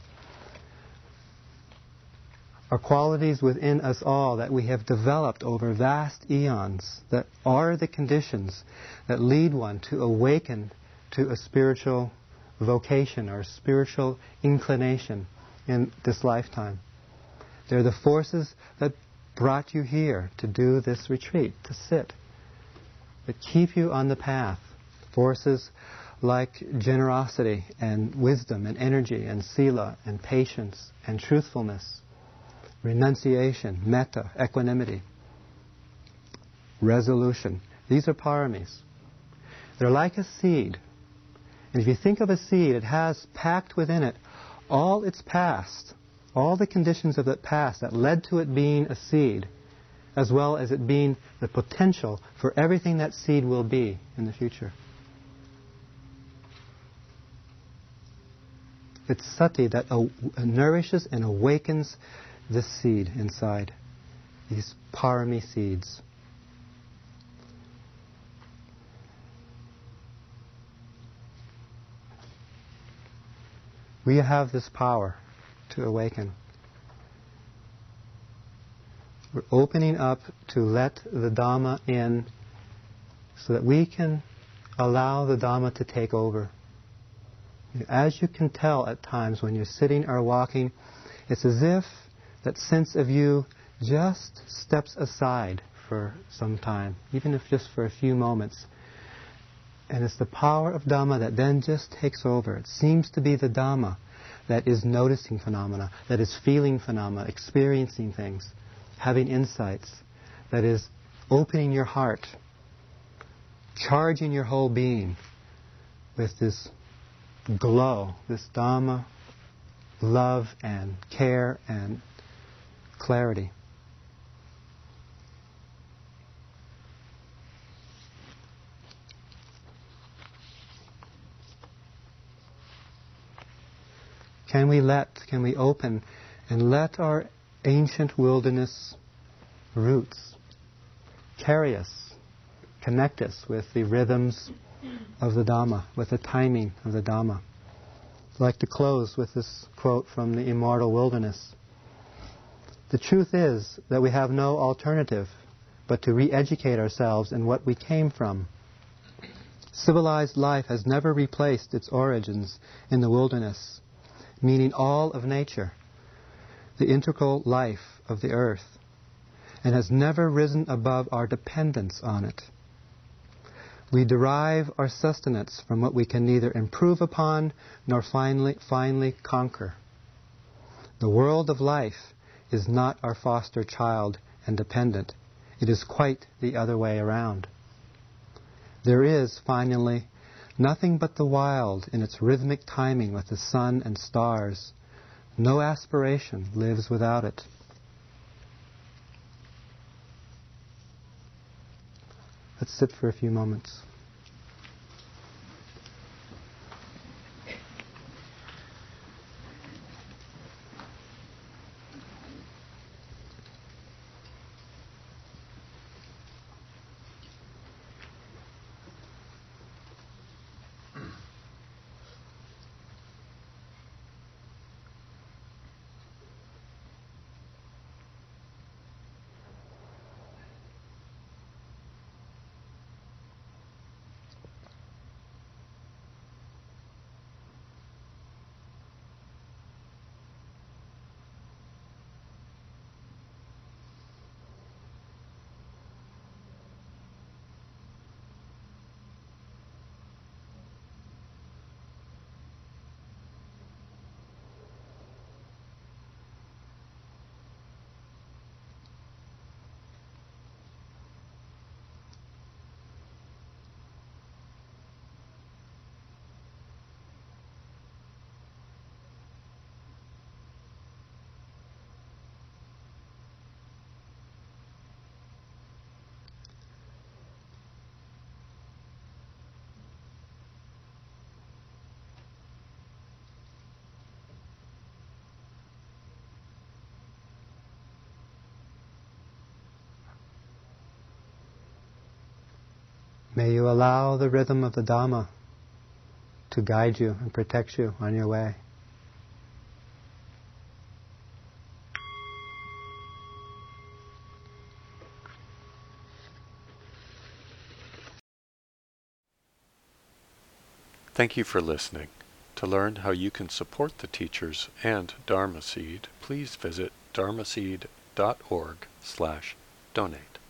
Are qualities within us all that we have developed over vast eons that are the conditions that lead one to awaken to a spiritual vocation or spiritual inclination in this lifetime. They're the forces that brought you here to do this retreat, to sit, that keep you on the path. Forces like generosity and wisdom and energy and sila and patience and truthfulness, renunciation, metta, equanimity, resolution. These are paramis. They're like a seed. And if you think of a seed, it has packed within it all its past, all the conditions of that past that led to it being a seed, as well as it being the potential for everything that seed will be in the future. It's sati that nourishes and awakens this seed inside, these parami seeds. We have this power to awaken. We're opening up to let the Dhamma in so that we can allow the Dhamma to take over. As you can tell at times when you're sitting or walking, it's as if that sense of you just steps aside for some time, even if just for a few moments. And it's the power of Dhamma that then just takes over. It seems to be the Dhamma that is noticing phenomena, that is feeling phenomena, experiencing things, having insights, that is opening your heart, charging your whole being with this glow, this Dhamma, love and care and clarity. Can we let, can we open and let our ancient wilderness roots carry us, connect us with the rhythms of the Dhamma, with the timing of the Dhamma? I'd like to close with this quote from the Immortal Wilderness. The truth is that we have no alternative but to re educate ourselves in what we came from. Civilized life has never replaced its origins in the wilderness meaning all of nature, the integral life of the earth, and has never risen above our dependence on it. We derive our sustenance from what we can neither improve upon nor finally, finally conquer. The world of life is not our foster child and dependent. It is quite the other way around. There is, finally, Nothing but the wild in its rhythmic timing with the sun and stars. No aspiration lives without it. Let's sit for a few moments. Allow the rhythm of the Dhamma to guide you and protect you on your way. Thank you for listening. To learn how you can support the teachers and Dharma Seed, please visit dharmaseed.org slash donate.